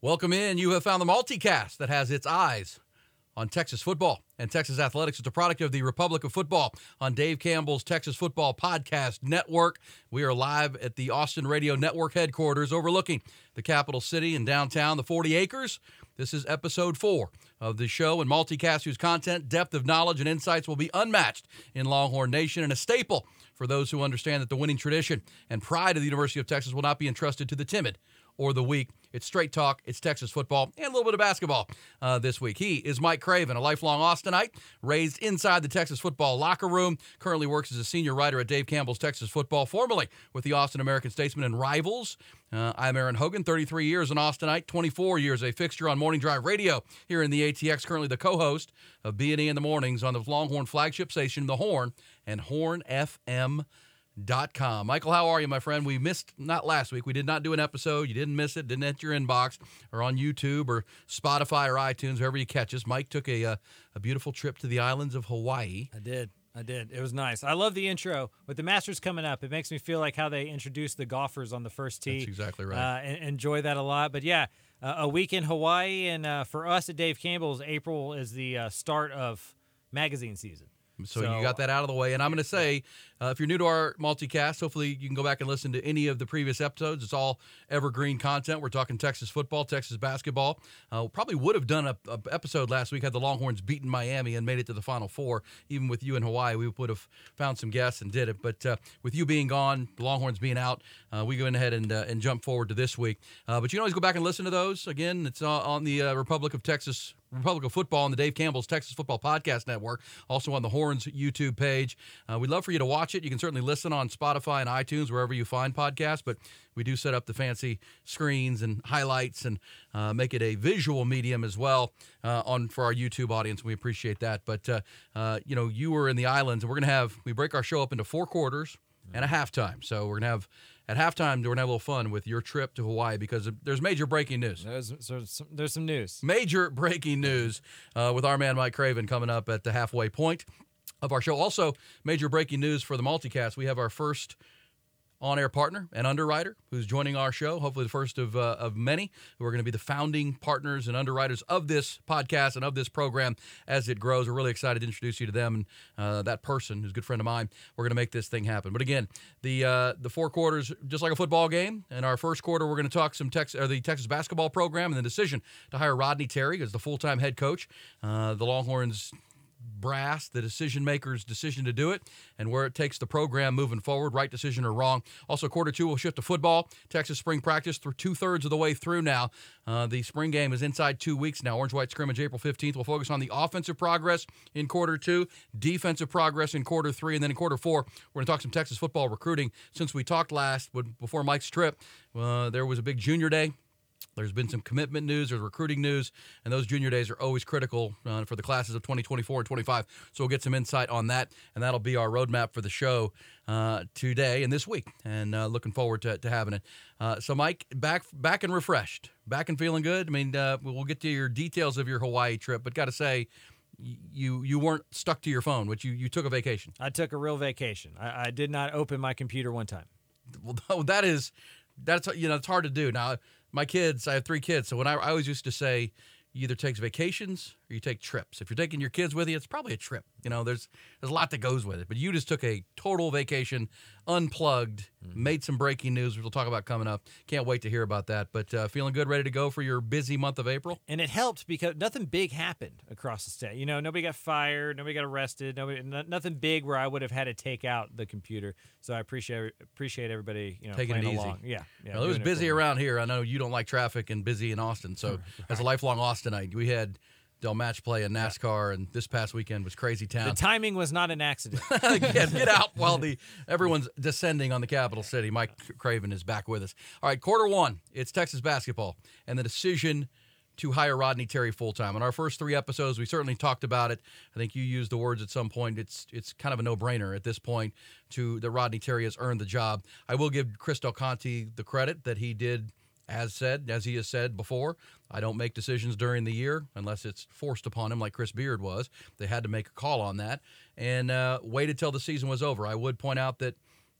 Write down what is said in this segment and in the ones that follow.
Welcome in. You have found the multicast that has its eyes on Texas football and Texas athletics. It's a product of the Republic of Football on Dave Campbell's Texas Football Podcast Network. We are live at the Austin Radio Network headquarters overlooking the capital city and downtown, the 40 acres. This is episode four of the show and multicast whose content, depth of knowledge, and insights will be unmatched in Longhorn Nation and a staple for those who understand that the winning tradition and pride of the University of Texas will not be entrusted to the timid or the weak. It's straight talk, it's Texas football, and a little bit of basketball uh, this week. He is Mike Craven, a lifelong Austinite, raised inside the Texas football locker room, currently works as a senior writer at Dave Campbell's Texas Football, formerly with the Austin American Statesman and Rivals. Uh, I'm Erin Hogan, 33 years an Austinite, 24 years a fixture on Morning Drive Radio here in the ATX, currently the co-host of B&E in the Mornings on the Longhorn flagship station, The Horn, and Horn FM com. Michael, how are you, my friend? We missed not last week. We did not do an episode. You didn't miss it. Didn't hit your inbox or on YouTube or Spotify or iTunes, wherever you catch us. Mike took a uh, a beautiful trip to the islands of Hawaii. I did. I did. It was nice. I love the intro with the Masters coming up. It makes me feel like how they introduced the golfers on the first tee. That's exactly right. Uh, enjoy that a lot. But yeah, uh, a week in Hawaii, and uh, for us at Dave Campbell's, April is the uh, start of magazine season. So, so, you got that out of the way. And I'm going to say, uh, if you're new to our multicast, hopefully you can go back and listen to any of the previous episodes. It's all evergreen content. We're talking Texas football, Texas basketball. Uh, probably would have done a, a, episode last week had the Longhorns beaten Miami and made it to the Final Four. Even with you in Hawaii, we would have found some guests and did it. But uh, with you being gone, the Longhorns being out, uh, we go ahead and uh, and jump forward to this week. Uh, but you can always go back and listen to those. Again, it's on the Republic of Texas Republic of Football and the Dave Campbell's Texas Football Podcast Network, also on the Horns YouTube page. We'd love for you to watch it. You can certainly listen on Spotify and iTunes, wherever you find podcasts, but we do set up the fancy screens and highlights and uh, make it a visual medium as well uh, on for our YouTube audience. We appreciate that. But, uh, uh, you know, you were in the islands, and we're going to have, we break our show up into four quarters and a halftime. So we're going to have at halftime, we're going to have a little fun with your trip to Hawaii because there's major breaking news. There's, there's, there's some news. Major breaking news uh, with our man Mike Craven coming up at the halfway point of our show. Also, major breaking news for the multicast. We have our first on air partner and underwriter who's joining our show, hopefully the first of, uh, of many who are going to be the founding partners and underwriters of this podcast and of this program as it grows. We're really excited to introduce you to them and uh, that person who's a good friend of mine. We're going to make this thing happen. But again, the uh, the four quarters, just like a football game. In our first quarter, we're going to talk some Tex- or the Texas basketball program and the decision to hire Rodney Terry as the full time head coach. Uh, the Longhorns brass, the decision maker's decision to do it, and where it takes the program moving forward, right decision or wrong. Also, quarter two will shift to football. Texas spring practice through two thirds of the way through now. Uh, the spring game is inside two weeks now. Orange white scrimmage April 15th. We'll focus on the offensive progress in quarter two, defensive progress in quarter three, and then in quarter four, we're going to talk some Texas football recruiting. Since we talked last before Mike's trip, uh, there was a big junior day there's been some commitment news, there's recruiting news, and those junior days are always critical uh, for the classes of 2024 and 25. So we'll get some insight on that, and that'll be our roadmap for the show uh, today and this week. And uh, looking forward to, to having it. Uh, so, Mike, back back and refreshed, back and feeling good. I mean, uh, we'll get to your details of your Hawaii trip, but got to say, you you weren't stuck to your phone, which you, you took a vacation. I took a real vacation. I, I did not open my computer one time. Well, that is that's you know it's hard to do now my kids, I have three kids. So when I, I always used to say, you either take vacations or you take trips. If you're taking your kids with you, it's probably a trip. You know, there's there's a lot that goes with it. But you just took a total vacation, unplugged, mm-hmm. made some breaking news, which we'll talk about coming up. Can't wait to hear about that. But uh, feeling good, ready to go for your busy month of April. And it helped because nothing big happened across the state. You know, nobody got fired, nobody got arrested, nobody, nothing big where I would have had to take out the computer. So I appreciate appreciate everybody. You know, taking it easy. Along. Yeah, yeah. Well, it was busy it around here. I know you don't like traffic and busy in Austin. So right. as a lifelong Austinite, we had Dell Match play in NASCAR, and this past weekend was crazy town. The timing was not an accident. get, get out while the everyone's descending on the capital city. Mike Craven is back with us. All right, quarter one. It's Texas basketball, and the decision to hire Rodney Terry full time. In our first three episodes, we certainly talked about it. I think you used the words at some point. It's it's kind of a no brainer at this point to that Rodney Terry has earned the job. I will give Chris Del Conte the credit that he did as said, as he has said before, I don't make decisions during the year unless it's forced upon him, like Chris Beard was. They had to make a call on that and uh, waited till the season was over. I would point out that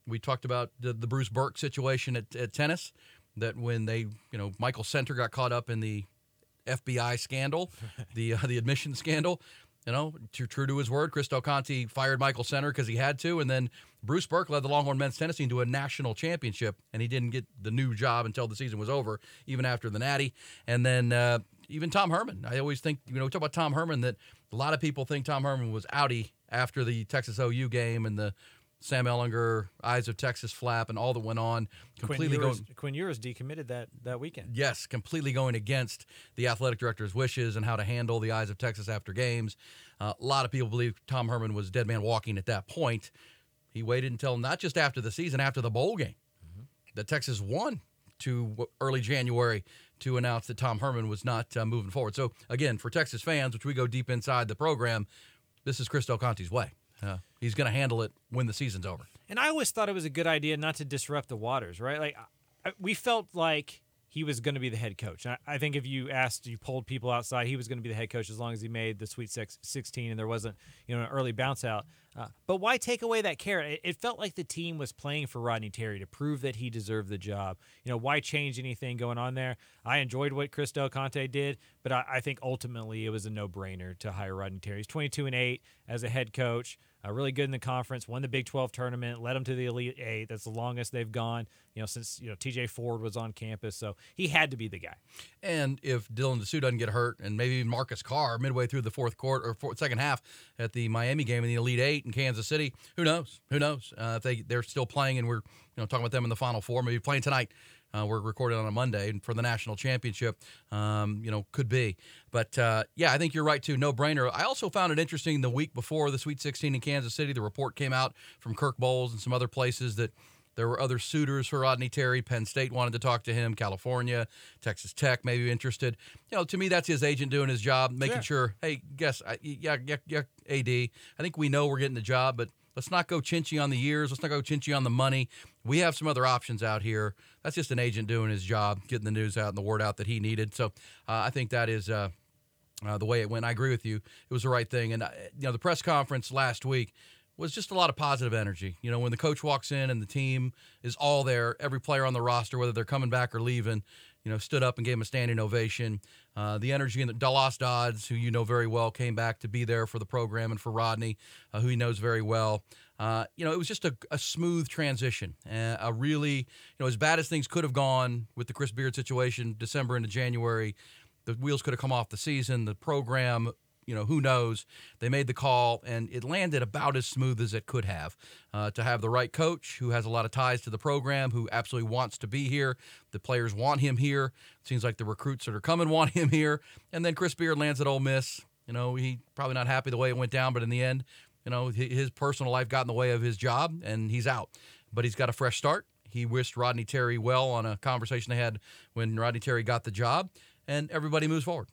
we talked about the, the Bruce Berque situation at, at tennis. that when they, you know, Michael Center got caught up in the FBI scandal, the uh, the admission scandal. You know, true, true to his word, Chris Del Conte fired Michael Center because he had to, and then Bruce Berque led the Longhorn men's tennis team to a national championship, and he didn't get the new job until the season was over, even after the Natty. And then uh, even Tom Herman. I always think, you know, we talk about Tom Herman that a lot of people think Tom Herman was outie after the Texas OU game and the Sam Ehlinger, Eyes of Texas flap, and all that went on. Completely Quinn Ewers, going. Quinn Ewers decommitted that that weekend. Yes, completely going against the athletic director's wishes and how to handle the Eyes of Texas after games. Uh, a lot of people believe Tom Herman was dead man walking at that point. He waited until not just after the season, after the bowl game, mm-hmm. that Texas won to early January to announce that Tom Herman was not uh, moving forward. So again, for Texas fans, which we go deep inside the program, this is Chris Del Conte's way. Uh, he's going to handle it when the season's over. And I always thought it was a good idea not to disrupt the waters, right? Like I, we felt like he was going to be the head coach. I, I, think if you asked, you pulled people outside, he was going to be the head coach as long as he made the Sweet 16 and there wasn't, you know, an early bounce out. Uh, but why take away that carrot? It, it, felt like the team was playing for Rodney Terry to prove that he deserved the job. You know, why change anything going on there? I enjoyed what Chris Del Conte did, but I, I think ultimately it was a no brainer to hire Rodney Terry. He's 22 and 8 as a head coach uh, really good in the conference, won the Big 12 tournament, led them to the Elite Eight. That's the longest they've gone, you know, since you know TJ Ford was on campus. So he had to be the guy. And if Dylan Disu doesn't get hurt, and maybe even Marcus Carr midway through the fourth quarter or fourth, second half at the Miami game in the Elite Eight in Kansas City, who knows? Who knows? Uh, if they they're still playing and we're you know talking about them in the Final Four, maybe playing tonight. Uh, we're recording on a Monday for the national championship. Um, you know, could be, but uh, yeah, I think you're right too. No brainer. I also found it interesting the week before the Sweet 16 in Kansas City. The report came out from Kirk Bohls and some other places that there were other suitors for Rodney Terry. Penn State wanted to talk to him. California, Texas Tech maybe interested. You know, to me, that's his agent doing his job, making sure. Hey, guess, yeah, yeah, yeah, AD. I think we know we're getting the job, but Let's not go chinchy on the years. Let's not go chinchy on the money. We have some other options out here. That's just an agent doing his job, getting the news out and the word out that he needed. So uh, I think that is uh, uh, the way it went. I agree with you. It was the right thing. And, uh, you know, the press conference last week was just a lot of positive energy. You know, when the coach walks in and the team is all there, every player on the roster, whether they're coming back or leaving, you know, stood up and gave him a standing ovation. Uh, the energy and the Dallas Dodds, who you know very well, came back to be there for the program and for Rodney, uh, who he knows very well. Uh, you know, it was just a, a smooth transition. Uh, a really, you know, as bad as things could have gone with the Chris Beard situation, December into January, the wheels could have come off the season. The program you know, who knows? They made the call, and it landed about as smooth as it could have. Uh, to have the right coach who has a lot of ties to the program, who absolutely wants to be here. The players want him here. It seems like the recruits that are coming want him here. And then Chris Beard lands at Ole Miss. You know, he probably not happy the way it went down, but in the end, you know, his personal life got in the way of his job, and he's out. But he's got a fresh start. He wished Rodney Terry well on a conversation they had when Rodney Terry got the job, and everybody moves forward.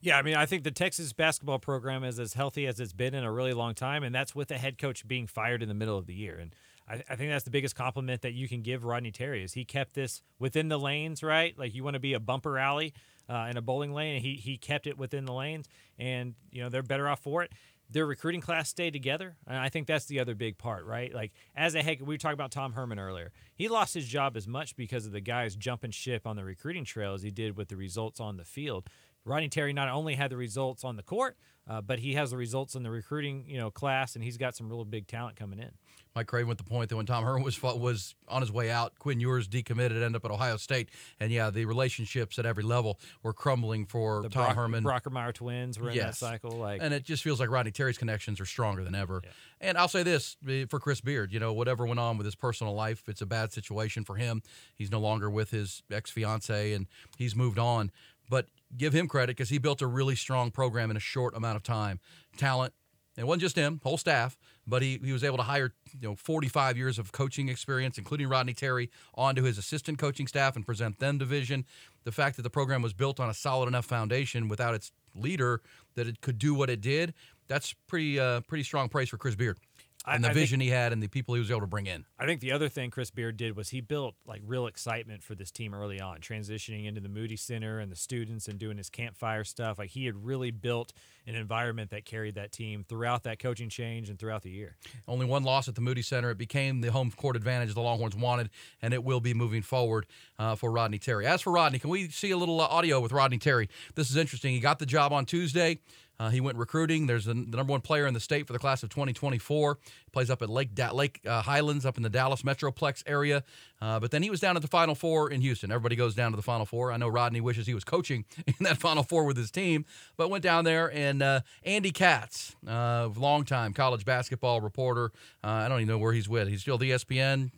Yeah, I mean, I think the Texas basketball program is as healthy as it's been in a really long time, and that's with the head coach being fired in the middle of the year. And I, I think that's the biggest compliment that you can give Rodney Terry is he kept this within the lanes, right? Like you want to be a bumper alley uh, in a bowling lane, and he he kept it within the lanes, and you know they're better off for it their recruiting class stay together. And I think that's the other big part, right? Like as a head, we were talking about Tom Herman earlier. He lost his job as much because of the guys jumping ship on the recruiting trail as he did with the results on the field. Rodney Terry not only had the results on the court, uh, but he has the results in the recruiting, you know, class, and he's got some real big talent coming in. Mike Craven with the point that when Tom Herman was was on his way out, Quinn Ewers decommitted, ended up at Ohio State, and yeah, the relationships at every level were crumbling for the Tom Brock, Herman. Brockermeyer twins were in yes. that cycle, like, and it just feels like Rodney Terry's connections are stronger than ever. Yeah. And I'll say this eh, for Chris Beard, you know, whatever went on with his personal life, it's a bad situation for him. He's no longer with his ex fiance, and he's moved on. But give him credit because he built a really strong program in a short amount of time. Talent, it wasn't just him, whole staff, but he, he was able to hire you know 45 years of coaching experience, including Rodney Terry, onto his assistant coaching staff and present them division. The fact that the program was built on a solid enough foundation without its leader that it could do what it did, that's pretty uh, pretty strong praise for Chris Beard. I- and the I think- vision he had and the people he was able to bring in. I think the other thing Chris Beard did was he built like real excitement for this team early on, transitioning into the Moody Center and the students and doing his campfire stuff. Like he had really built an environment that carried that team throughout that coaching change and throughout the year. Only one loss at the Moody Center. It became the home court advantage the Longhorns wanted, and it will be moving forward uh, for Rodney Terry. As for Rodney, can we see a little uh, audio with Rodney Terry? This is interesting. He got the job on Tuesday. Uh, he went recruiting. There's the, number one player in the state for the class of 2024. Plays up at Lake da- Lake uh, Highlands, up in the Dallas Metroplex area. Uh, but then he was down at the Final Four in Houston. Everybody goes down to the Final Four. I know Rodney wishes he was coaching in that Final Four with his team, but went down there. And uh, Andy Katz, uh, longtime college basketball reporter. Uh, I don't even know where he's with. He's still the ESPN,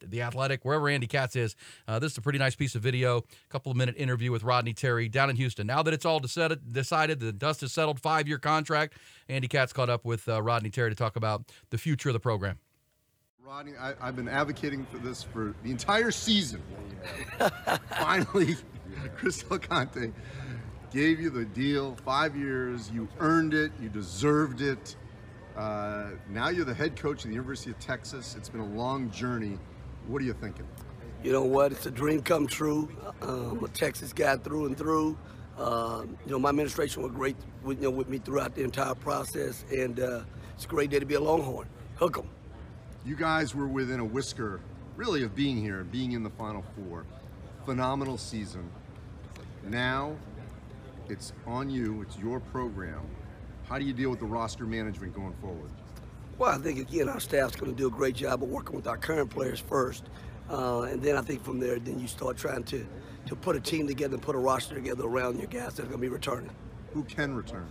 the Athletic, wherever Andy Katz is. Uh, this is a pretty nice piece of video. A couple of minute interview with Rodney Terry down in Houston. Now that it's all decided, decided the dust is settled, five year contract. Andy Katz caught up with uh, Rodney Terry to talk about the future of the program. Rodney, I, I've been advocating for this for the entire season. Finally, Chris Del Conte gave you the deal. Five years, you earned it, you deserved it. Uh, now you're the head coach of the University of Texas. It's been a long journey. What are you thinking? You know what? It's a dream come true. Um, a Texas guy through and through. Um, you know, my administration was great with, you know, with me throughout the entire process, and uh, it's a great day to be a Longhorn. Hook 'em. You guys were within a whisker, really, of being here and being in the Final Four. Phenomenal season. Now, it's on you. It's your program. How do you deal with the roster management going forward? Well, I think again our staff's going to do a great job of working with our current players first, uh, and then I think from there, then you start trying to to put a team together and put a roster together around your guys that are going to be returning. Who can return?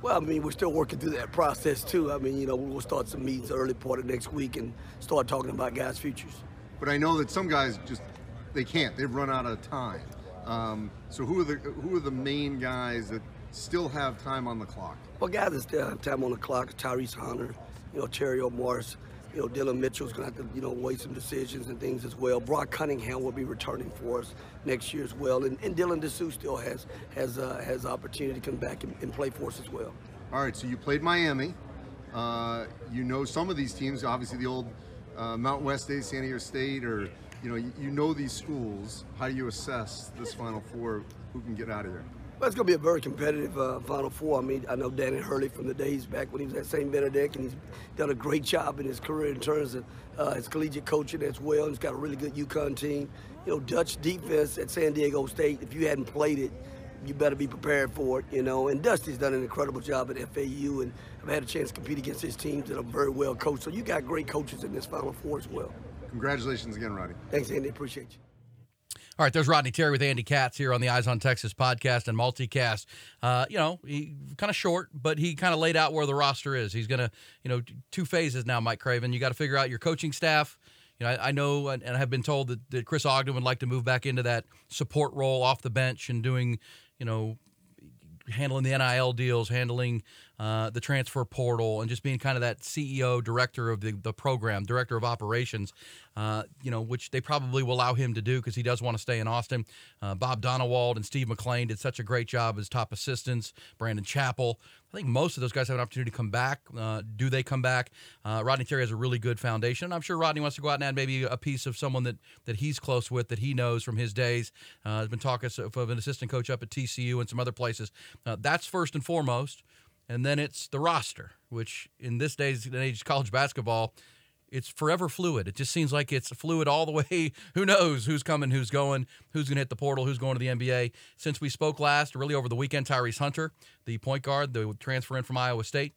Well, I mean, we're still working through that process too. I mean, you know, we'll start some meetings early part of next week and start talking about guys' futures. But I know that some guys just they can't. They've run out of time. Um, so who are the who are the main guys that still have time on the clock? Well, guys that still have time on the clock, Tyrese Hunter, you know, Terry Morris, you know, Dylan Mitchell's going to have to, you know, weigh some decisions and things as well. Brock Cunningham will be returning for us next year as well, and, and Dylan Disu still has has uh, has opportunity to come back and, and play for us as well. All right. So you played Miami. Uh, you know some of these teams. Obviously, the old uh, Mount West State, San Diego State, or you know you, you know these schools. How do you assess this Final Four? Who can get out of here? Well, it's going to be a very competitive uh, Final Four. I mean, I know Danny Hurley from the days back when he was at St. Benedict, and he's done a great job in his career in terms of uh, his collegiate coaching as well. And He's got a really good UConn team. You know, Dutch defense at San Diego State, if you hadn't played it, you better be prepared for it, you know. And Dusty's done an incredible job at FAU, and I've had a chance to compete against his teams that are very well coached. So you got great coaches in this Final Four as well. Congratulations again, Roddy. Thanks, Andy. Appreciate you. All right, there's Rodney Terry with Andy Katz here on the Eyes on Texas podcast and multicast. Uh, you know, he kind of short, but he kind of laid out where the roster is. He's going to, you know, two phases now, Mike Craven. You got to figure out your coaching staff. You know, I, I know and, I have been told that, that Chris Ogden would like to move back into that support role off the bench and doing, you know, handling the NIL deals, handling uh, the transfer portal, and just being kind of that CEO, director of the, the program, director of operations, uh, you know, which they probably will allow him to do because he does want to stay in Austin. Uh, Bob Donewald and Steve McLean did such a great job as top assistants. Brandon Chappell. I think most of those guys have an opportunity to come back. Uh, do they come back? Uh, Rodney Terry has a really good foundation. I'm sure Rodney wants to go out and add maybe a piece of someone that, that he's close with, that he knows from his days. Uh, has been talking of an assistant coach up at TCU and some other places. Uh, that's first and foremost. And then it's the roster, which in this days and age college basketball, it's forever fluid. It just seems like it's fluid all the way. Who knows who's coming, who's going, who's going to hit the portal, who's going to the NBA. Since we spoke last, really over the weekend, Tyrese Hunter, the point guard, the transfer in from Iowa State,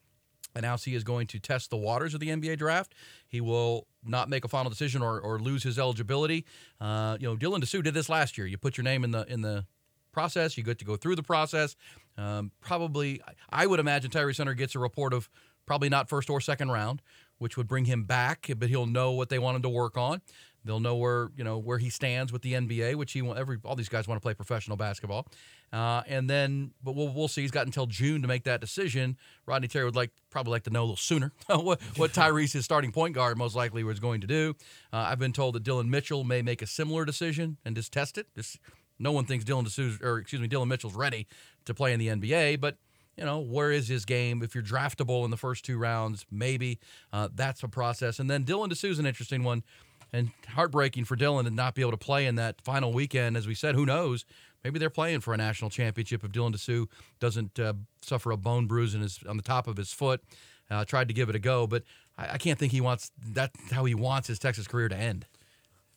announced he is going to test the waters of the NBA draft. He will not make a final decision or, or lose his eligibility. Uh, you know, Dylan Disu did this last year. You put your name in the in the process. You get to go through the process. Um, probably, I would imagine Tyrese Hunter gets a report of probably not first or second round, which would bring him back, but he'll know what they want him to work on. They'll know where you know where he stands with the NBA, which he. Every all these guys want to play professional basketball, uh, and then but we'll we'll see. He's got until June to make that decision. Rodney Terry would like probably like to know a little sooner what what Tyrese, his starting point guard, most likely was going to do. Uh, I've been told that Dylan Mitchell may make a similar decision and just test it. Just no one thinks Dylan Disu's, or excuse me, Dylan Mitchell's ready to play in the NBA, but you know, where is his game? If you're draftable in the first two rounds, maybe uh, that's a process. And then Dylan Disu's an interesting one, and heartbreaking for Dylan to not be able to play in that final weekend. As we said, who knows? Maybe they're playing for a national championship if Dylan DeSue doesn't uh, suffer a bone bruise his on the top of his foot. Uh, tried to give it a go, but I, I can't think he wants that's how he wants his Texas career to end.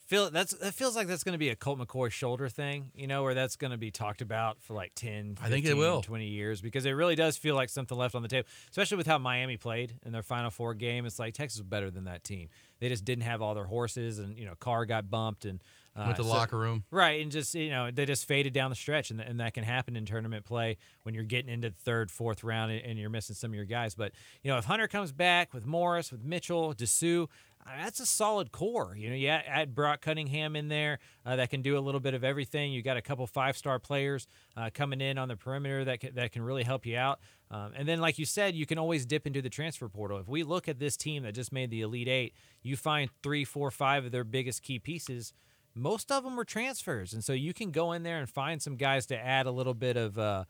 Feel that's that feels like that's going to be a Colt McCoy shoulder thing, you know, where that's going to be talked about for like 10, I think it will. 20 years because it really does feel like something left on the table, especially with how Miami played in their Final Four game. It's like Texas was better than that team. They just didn't have all their horses, and you know, Carr got bumped and uh, Went to the so- locker room. Right, and just you know they just faded down the stretch, and, and that can happen in tournament play when you're getting into the third, fourth round, and, and you're missing some of your guys. But you know if Hunter comes back with Morris, with Mitchell, Disu, that's a solid core. You know, you add, add Brock Cunningham in there uh, that can do a little bit of everything. You got a couple five star players uh, coming in on the perimeter that can, that can really help you out. Um, and then, like you said, you can always dip into the transfer portal. If we look at this team that just made the Elite Eight, you find three, four, five of their biggest key pieces most of them were transfers, and so you can go in there and find some guys to add a little bit of uh,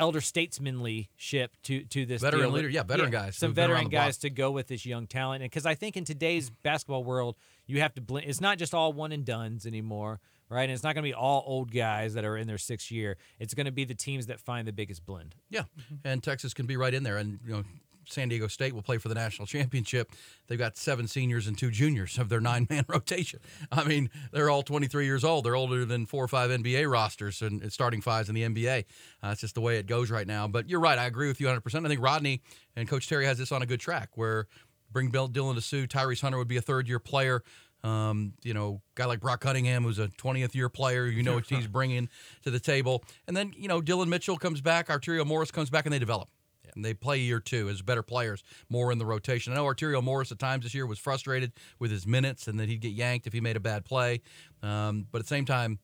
elder statesmanly ship to to this Veteran deal. leader- yeah, veteran guys some who've been around veteran the block. guys to go with this young talent, and because I think in today's basketball world, you have to blend. It's not just all one and duns anymore, right? And it's not going to be all old guys that are in their sixth year. It's going to be the teams that find the biggest blend. Yeah, mm-hmm. and Texas can be right in there, and you know. San Diego State will play for the national championship. They've got seven seniors and two juniors of their nine man rotation. I mean, they're all 23 years old. They're older than four or five NBA rosters and and starting fives in the NBA. Uh, it's just the way it goes right now. But you're right. I agree with you 100%. I think Rodney and Coach Terry has this on a good track where bring Bill Dylan Disu. Tyrese Hunter would be a third year player. Um, you know, guy like Brock Cunningham, who's a 20th year player, you know what he's bringing to the table. And then, you know, Dylan Mitchell comes back, Arterio Morris comes back, and they develop. And they play year two as better players, more in the rotation. I know Arterio Morris at times this year was frustrated with his minutes and that he'd get yanked if he made a bad play. Um, but at the same time,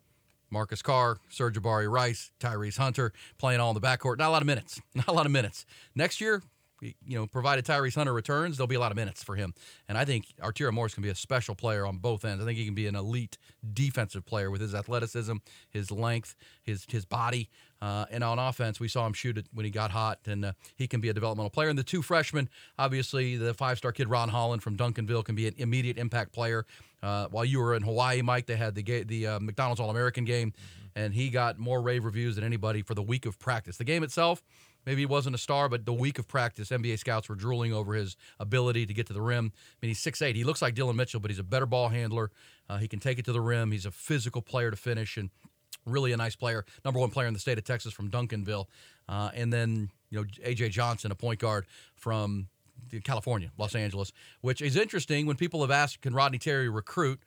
Marcus Carr, Sir'Jabari Rice, Tyrese Hunter playing all in the backcourt. Not a lot of minutes. Not a lot of minutes. Next year, you know, provided Tyrese Hunter returns, there'll be a lot of minutes for him. And I think Arterio Morris can be a special player on both ends. I think he can be an elite defensive player with his athleticism, his length, his his body. Uh, and on offense, we saw him shoot it when he got hot, and uh, he can be a developmental player. And the two freshmen, obviously, the five-star kid Ron Holland from Duncanville can be an immediate impact player. Uh, while you were in Hawaii, Mike, they had the ga- the uh, McDonald's All-American game, and he got more rave reviews than anybody for the week of practice. The game itself, maybe he wasn't a star, but the week of practice, NBA scouts were drooling over his ability to get to the rim. I mean, he's 6'8". He looks like Dylan Mitchell, but he's a better ball handler. Uh, he can take it to the rim. He's a physical player to finish, and really a nice player, number one player in the state of Texas from Duncanville. Uh, and then, you know, A.J. Johnson, a point guard from California, Los Angeles, which is interesting when people have asked, can Rodney Terry recruit?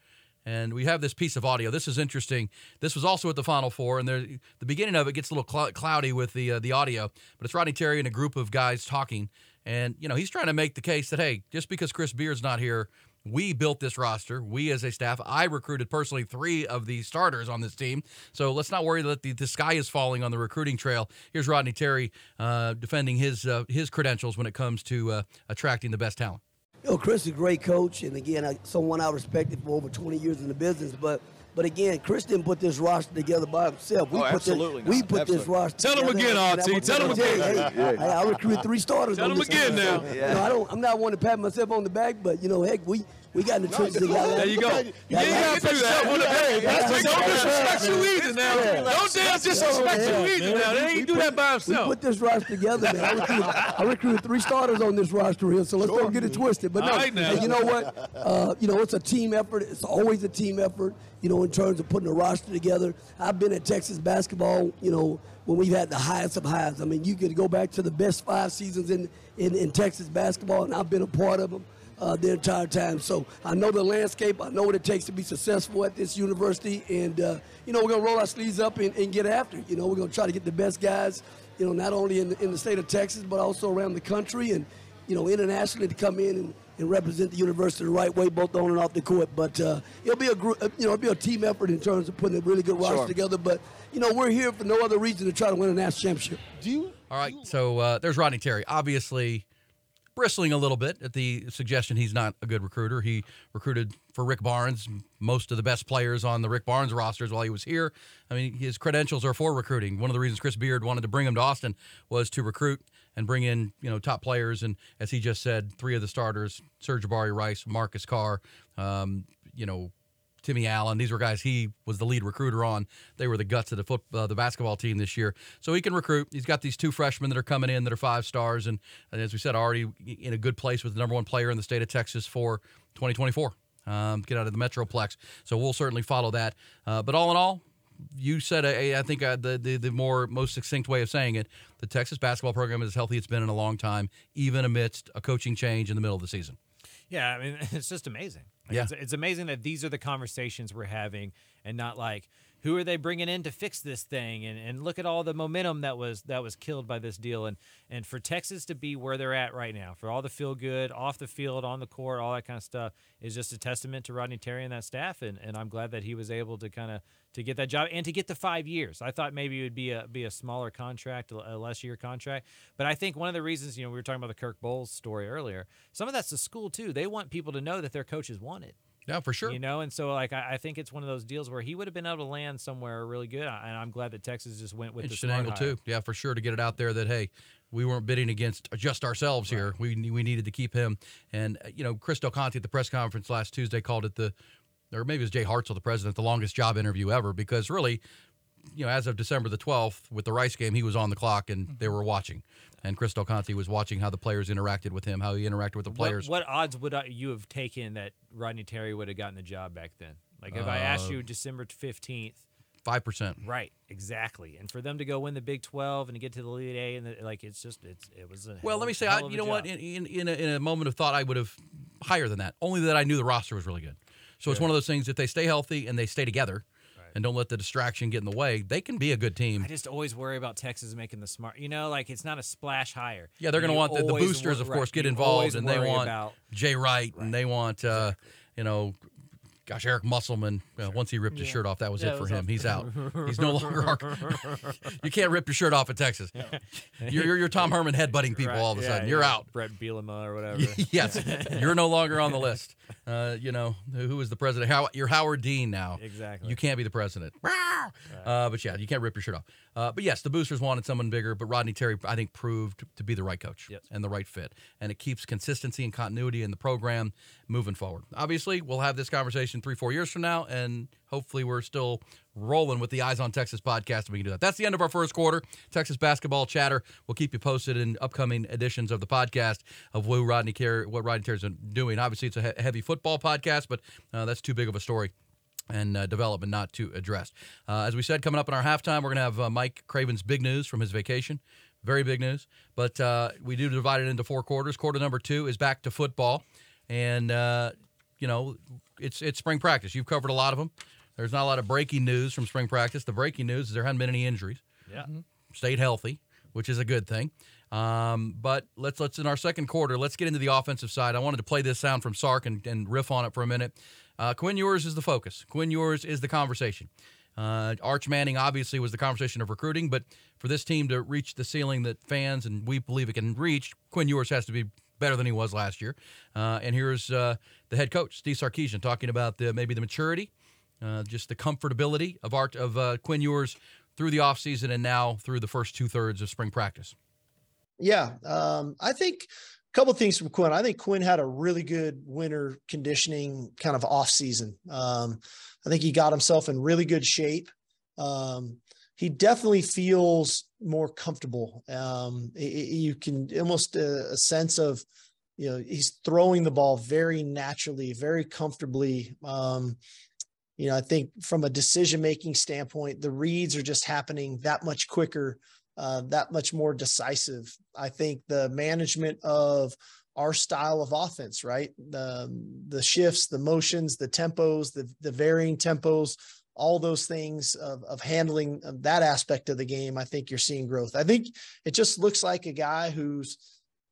And we have this piece of audio. This is interesting. This was also at the Final Four, and there, the beginning of it gets a little clou- cloudy with the uh, the audio. But it's Rodney Terry and a group of guys talking, and you know he's trying to make the case that hey, just because Chris Beard's not here, we built this roster. We as a staff, I recruited personally three of the starters on this team. So let's not worry that the, the sky is falling on the recruiting trail. Here's Rodney Terry uh, defending his uh, his credentials when it comes to uh, attracting the best talent. You know, Chris is a great coach, and again, I, someone I respected for over 20 years in the business. But, but again, Chris didn't put this roster together by himself. We Oh, put absolutely this, we not. put this Absolutely. roster. Tell him again, and RT. Tell him gonna you, again. Hey, I, I recruited three starters. Tell him again now. So, you know, I don't. I'm not one to pat myself on the back, but you know, heck, we we got in the trenches. and got There you go. You Yeah, ain't got to do that. yeah, yeah, Don't yeah, disrespect you either now. Don't damn disrespect you either now. They ain't do that by himself. We put this roster together, man. I recruited, I recruited three starters on this roster here, so let's don't get it twisted. But no, All right now. hey, you know what? Uh, you know, it's a team effort. It's always a team effort. You know, in terms of putting a roster together. I've been at Texas basketball. You know, when we've had the highest of highs. I mean, you could go back to the best five seasons in in, in Texas basketball, and I've been a part of them. Uh, the entire time. So I know the landscape. I know what it takes to be successful at this university. And, uh, you know, we're going to roll our sleeves up and, and get after it. You know, we're going to try to get the best guys, you know, not only in the, in the state of Texas, but also around the country and, you know, internationally to come in and, and represent the university the right way, both on and off the court. But uh, it'll be a group, you know, it'll be a team effort in terms of putting a really good roster Sure. together. But, you know, we're here for no other reason to try to win a national championship. Do you? All right, so uh, there's Rodney Terry. Obviously, bristling a little bit at the suggestion he's not a good recruiter. He recruited for Rick Barnes most of the best players on the Rick Barnes rosters while he was here. I mean, his credentials are for recruiting. One of the reasons Chris Beard wanted to bring him to Austin was to recruit and bring in you know top players. And as he just said, three of the starters: Sir'Jabari Rice, Marcus Carr, um, you know Timmy Allen. These were guys he was the lead recruiter on. They were the guts of the foot, uh, the basketball team this year. So he can recruit. He's got these two freshmen that are coming in that are five stars, and, and as we said, already in a good place with the number one player in the state of Texas for 2024. Um, get out of the Metroplex. So we'll certainly follow that. Uh, but all in all, you said I think uh, the, the the more most succinct way of saying it. The Texas basketball program is as healthy it's been in a long time, even amidst a coaching change in the middle of the season. Yeah, I mean, it's just amazing. Like, Yeah. it's, it's amazing that these are the conversations we're having, and not like who are they bringing in to fix this thing, and, and look at all the momentum that was that was killed by this deal, and and for Texas to be where they're at right now, for all the feel good off the field, on the court, all that kind of stuff, is just a testament to Rodney Terry and that staff, and, and I'm glad that he was able to kind of to get that job and to get the five years. I thought maybe it would be a be a smaller contract, a less year contract, but I think one of the reasons you know we were talking about the Kirk Bohls story earlier. Some of that's the school too. They want people to know that their coaches want it. Yeah, for sure. You know, and so like I, I think it's one of those deals where he would have been able to land somewhere really good, and I'm glad that Texas just went with Interesting the angle hire. too. Yeah, for sure to get it out there that hey, we weren't bidding against just ourselves here. We we needed to keep him. And uh, you know, Chris Del Conte at the press conference last Tuesday called it the, or maybe it was Jay Hartzell, the president, the longest job interview ever because really, you know, as of December the 12th with the Rice game, he was on the clock and they were watching. And Chris Del Conte was watching how the players interacted with him, how he interacted with the players. what odds would I, you have taken that Rodney Terry would have gotten the job back then? Like if I asked Uh, you December 15th, Five percent. right, exactly, and for them to go win the Big 12 and to get to the Elite Eight, and the, like it's just it's it was a Well, let me say, I, you know what? In, in, in, a, in a moment of thought, I would have higher than that. Only that I knew the roster was really good. So it's one of those things. If they stay healthy and they stay together, and don't let the distraction get in the way, they can be a good team. I just always worry about Texas making the smart. You know, like it's not a splash hire. Yeah, they're going to want the, the boosters, wor- of right, course, get you involved, and they want about Jay Wright, and they want, uh, you know, gosh, Eric Musselman. Well, once he ripped his shirt off, that was Yeah, it it for was him. off. He's out. He's no longer our. you can't rip your shirt off at Texas. You're, you're, you're Tom Herman headbutting people Right, all of a yeah, sudden. You're yeah, out. Brett Bielema or whatever. yes, you're no longer on the list. Uh, you know who is the president? How you're Howard Dean now. Exactly. You can't be the president. Uh, but yeah, you can't rip your shirt off. Uh, but yes, the boosters wanted someone bigger, but Rodney Terry, I think, proved to be the right coach Yes. and the right fit, and it keeps consistency and continuity in the program moving forward. Obviously, we'll have this conversation three, four years from now, and hopefully, we're still rolling with the Eyes on Texas podcast, and we can do that. That's the end of our first quarter. Texas basketball chatter. We'll keep you posted in upcoming editions of the podcast of what Rodney Terry, what Rodney Terry's doing. Obviously, it's a he- heavy football podcast, but uh, that's too big of a story and uh, development not to address. Uh, as we said, coming up in our halftime, we're going to have uh, Mike Craven's big news from his vacation. Very big news. But uh, we do divide it into four quarters. Quarter number two is back to football. And, uh, you know, it's, it's spring practice. You've covered a lot of them. There's not a lot of breaking news from spring practice. The breaking news is there haven't been any injuries yeah. stayed healthy, which is a good thing. Um, but let's let's in our second quarter, let's get into the offensive side. I wanted to play this sound from Sark and, and riff on it for a minute. Uh, Quinn Ewers is the focus. Quinn Ewers is the conversation. Uh, Arch Manning obviously was the conversation of recruiting, but for this team to reach the ceiling that fans and we believe it can reach, Quinn Ewers has to be better than he was last year. Uh, and here's uh, the head coach, Steve Sarkisian, talking about the, maybe the maturity, uh, just the comfortability of Art of uh, Quinn Ewers through the offseason and now through the first two thirds of spring practice. Yeah, um, I think a couple things from Quinn. I think Quinn had a really good winter conditioning kind of off season. Um, I think he got himself in really good shape. Um, he definitely feels more comfortable. Um, you can almost uh, a sense of, you know, he's throwing the ball very naturally, very comfortably. Um, you know, I think from a decision making standpoint, the reads are just happening that much quicker uh, that much more decisive. I think the management of our style of offense, right? The the shifts, the motions, the tempos, the the varying tempos, all those things of, of handling that aspect of the game. I think you're seeing growth. I think it just looks like a guy who's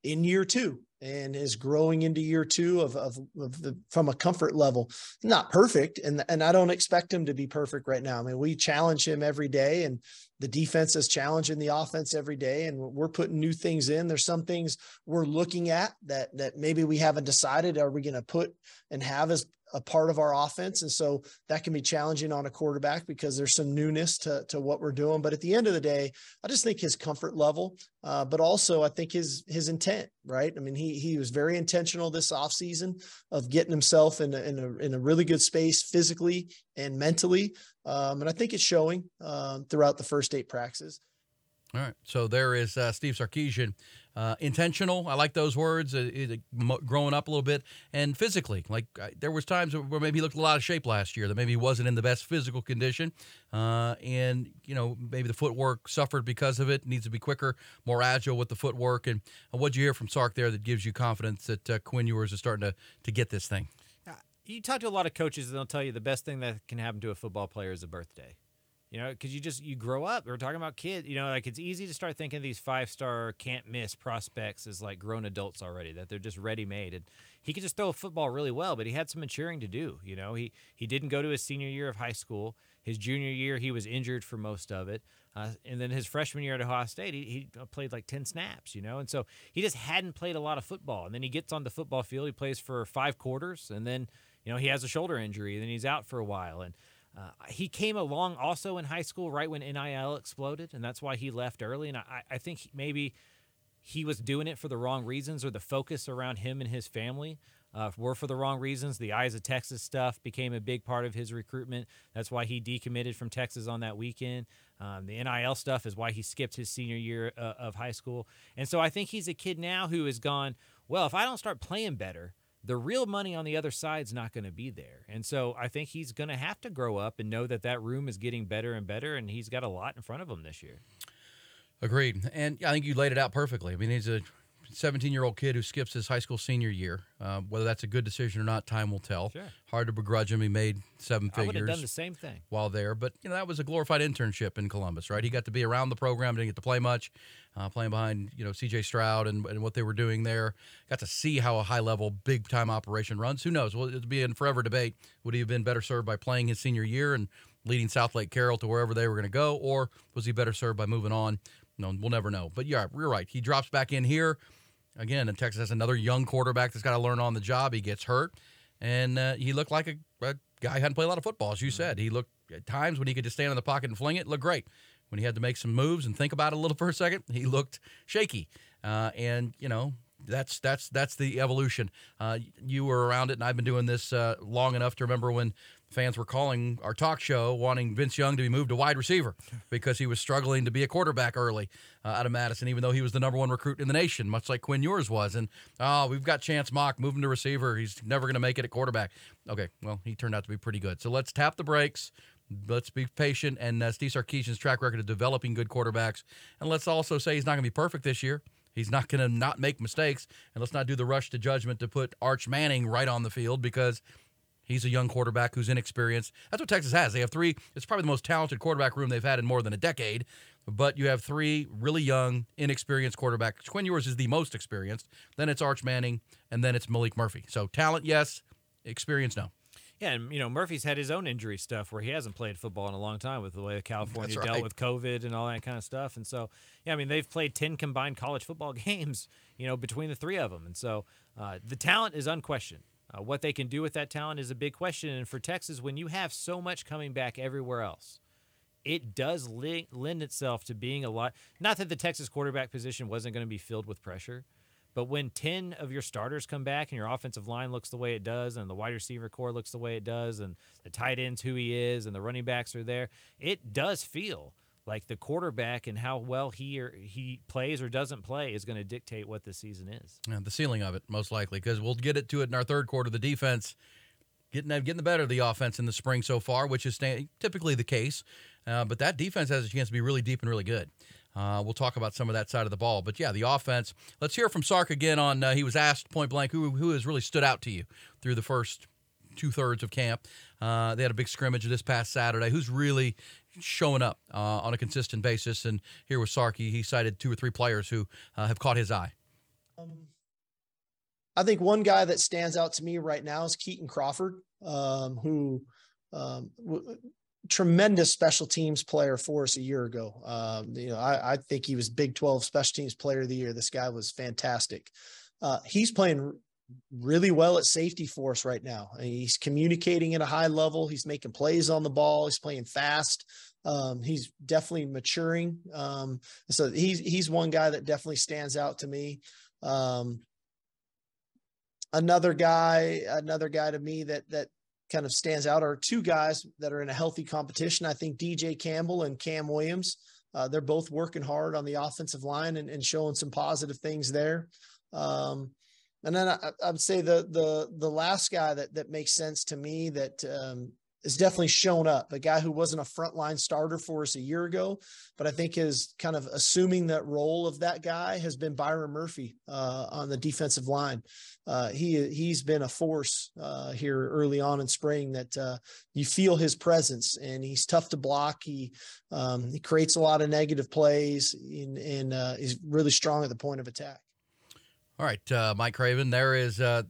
in year two and is growing into year two of, of, of the from a comfort level not perfect and and i don't expect him to be perfect right now i mean we challenge him every day and the defense is challenging the offense every day and we're putting new things in there's some things we're looking at that that maybe we haven't decided are we going to put and have as a part of our offense and so that can be challenging on a quarterback because there's some newness to, to what we're doing but at the end of the day i just think his comfort level uh, but also i think his his intent right i mean he he was very intentional this offseason of getting himself in a, in a, in a really good space physically and mentally um, and i think it's showing um, throughout the first eight practices all right. So there is uh, Steve Sarkisian. Uh, intentional. I like those words. Uh, it, growing up a little bit and physically, like there was times where maybe he looked a lot of shape last year. That maybe he wasn't in the best physical condition, uh, and you know maybe the footwork suffered because of it. Needs to be quicker, more agile with the footwork. And uh, what'd you hear from Sark there that gives you confidence that uh, Quinn Ewers is starting to to get this thing? You talk to a lot of coaches, and they'll tell you the best thing that can happen to a football player is a birthday you know, because you just you grow up. We're talking about kids. You know, like it's easy to start thinking these five star can't miss prospects as like grown adults already. That they're just ready made. And he could just throw a football really well, but he had some maturing to do. You know, he he didn't go to his senior year of high school. His junior year, he was injured for most of it. Uh, and then his freshman year at Ohio State, he, he played like 10 snaps, you know? And so he just hadn't played a lot of football. And then he gets on the football field, he plays for five quarters, and then, you know, he has a shoulder injury, and then he's out for a while. And uh, he came along also in high school right when NIL exploded, and that's why he left early. And I, I think maybe he was doing it for the wrong reasons, or the focus around him and his family uh, were for the wrong reasons. The Eyes of Texas stuff became a big part of his recruitment. That's why he decommitted from Texas on that weekend. Um, the NIL stuff is why he skipped his senior year uh, of high school. And so I think he's a kid now who has gone, well, if I don't start playing better, the real money on the other side's not going to be there. And so I think he's going to have to grow up and know that that room is getting better and better, and he's got a lot in front of him this year. Agreed. And I think you laid it out perfectly. I mean, he's a 17 year old kid who skips his high school senior year. Uh, whether that's a good decision or not, time will tell. Sure. Hard to begrudge him. He made seven I figures. I would have done the same thing while there, but you know that was a glorified internship in Columbus, right? He got to be around the program, didn't get to play much, uh, playing behind you know C.J. Stroud and, and what they were doing there. Got to see how a high level, big time operation runs. Who knows? Well, it'll be in forever debate. Would he have been better served by playing his senior year and leading Southlake Carroll to wherever they were going to go, or was he better served by moving on? No, we'll never know. But yeah, you're right. He drops back in here again, and Texas has another young quarterback that's got to learn on the job. He gets hurt, and uh, he looked like a, a, guy who hadn't played a lot of football, as you said. He looked at times when he could just stand in the pocket and fling it, looked great. When he had to make some moves and think about it a little for a second, he looked shaky. Uh, and you know, that's that's that's the evolution. Uh, you were around it, and I've been doing this uh, long enough to remember when fans were calling our talk show wanting Vince Young to be moved to wide receiver because he was struggling to be a quarterback early uh, out of Madison, even though he was the number one recruit in the nation, much like Quinn Ewers was. And oh, we've got Chance Mock moving to receiver. He's never going to make it at quarterback. Okay, well, he turned out to be pretty good. So let's tap the brakes. Let's be patient. And uh, Steve Sarkisian's track record of developing good quarterbacks. And let's also say he's not going to be perfect this year. He's not going to not make mistakes. And let's not do the rush to judgment to put Arch Manning right on the field because he's a young quarterback who's inexperienced. That's what Texas has. They have three. It's probably the most talented quarterback room they've had in more than a decade. But you have three really young, inexperienced quarterbacks. Quinn Ewers is the most experienced. Then it's Arch Manning, and then it's Maalik Murphy. So talent, yes. Experience, no. Yeah, and you know Murphy's had his own injury stuff where he hasn't played football in a long time with the way California right. dealt with COVID and all that kind of stuff. And so, yeah, I mean they've played ten combined college football games, you know, between the three of them. And so uh, the talent is unquestioned. Uh, what they can do with that talent is a big question. And for Texas, when you have so much coming back everywhere else, it does li- lend itself to being a lot. Not that the Texas quarterback position wasn't going to be filled with pressure, but when 10 of your starters come back and your offensive line looks the way it does, and the wide receiver core looks the way it does, and the tight end's who he is, and the running backs are there, it does feel like the quarterback and how well he or he plays or doesn't play is going to dictate what the season is. Yeah, the ceiling of it, most likely, because we'll get it to it in our third quarter. The defense getting getting the better of the offense in the spring so far, which is typically the case. Uh, but that defense has a chance to be really deep and really good. Uh, we'll talk about some of that side of the ball. But yeah, the offense. Let's hear from Sark again on uh, he was asked point blank who, who has really stood out to you through the first two thirds of camp. Uh, they had a big scrimmage this past Saturday. Who's really showing up uh, on a consistent basis? And here was Sarky. He cited two or three players who uh, have caught his eye. Um, I think one guy that stands out to me right now is Kitan Crawford, um, who um, w- tremendous special teams player for us a year ago. Um, you know, I, I, think he was Big 12 special teams player of the year. This guy was fantastic. Uh, he's playing really well at safety for us right now. He's communicating at a high level. He's making plays on the ball. He's playing fast. Um, he's definitely maturing. Um, so he's he's one guy that definitely stands out to me. Um, another guy, another guy to me that that kind of stands out are two guys that are in a healthy competition. I think DJ Campbell and Cam Williams. Uh, they're both working hard on the offensive line and, and showing some positive things there. Um, and then I, I, would say the the the last guy that that makes sense to me that um, has definitely shown up. A guy who wasn't a frontline starter for us a year ago, but I think is kind of assuming that role of that guy has been Byron Murphy uh, on the defensive line. Uh, he he's been a force uh, here early on in spring that uh, you feel his presence, and he's tough to block. He um, he creates a lot of negative plays, and, and uh, is really strong at the point of attack. All right, uh, Mike Craven. There is. Uh,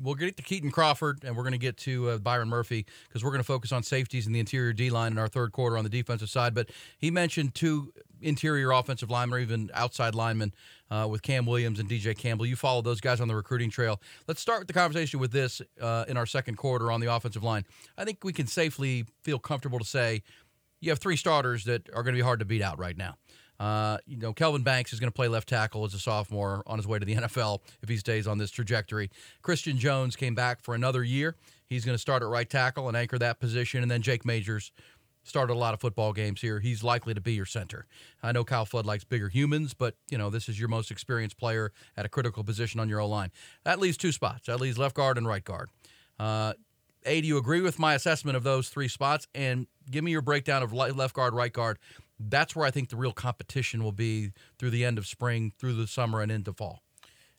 we'll get to Kitan Crawford, and we're going to get to uh, Byron Murphy because we're going to focus on safeties in the interior D line in our third quarter on the defensive side. But he mentioned two interior offensive linemen, or even outside linemen, uh, with Cam Williams and DJ Campbell. You follow those guys on the recruiting trail. Let's start with the conversation with this uh, in our second quarter on the offensive line. I think we can safely feel comfortable to say you have three starters that are going to be hard to beat out right now. Uh, you know, Kelvin Banks is going to play left tackle as a sophomore on his way to the NFL if he stays on this trajectory. Christian Jones came back for another year. He's going to start at right tackle and anchor that position. And then Jake Majors started a lot of football games here. He's likely to be your center. I know Kyle Flood likes bigger humans, but you know this is your most experienced player at a critical position on your O line. That leaves two spots. That leaves left guard and right guard. Uh, a, do you agree with my assessment of those three spots? And give me your breakdown of left guard, right guard, that's where I think the real competition will be through the end of spring, through the summer, and into fall.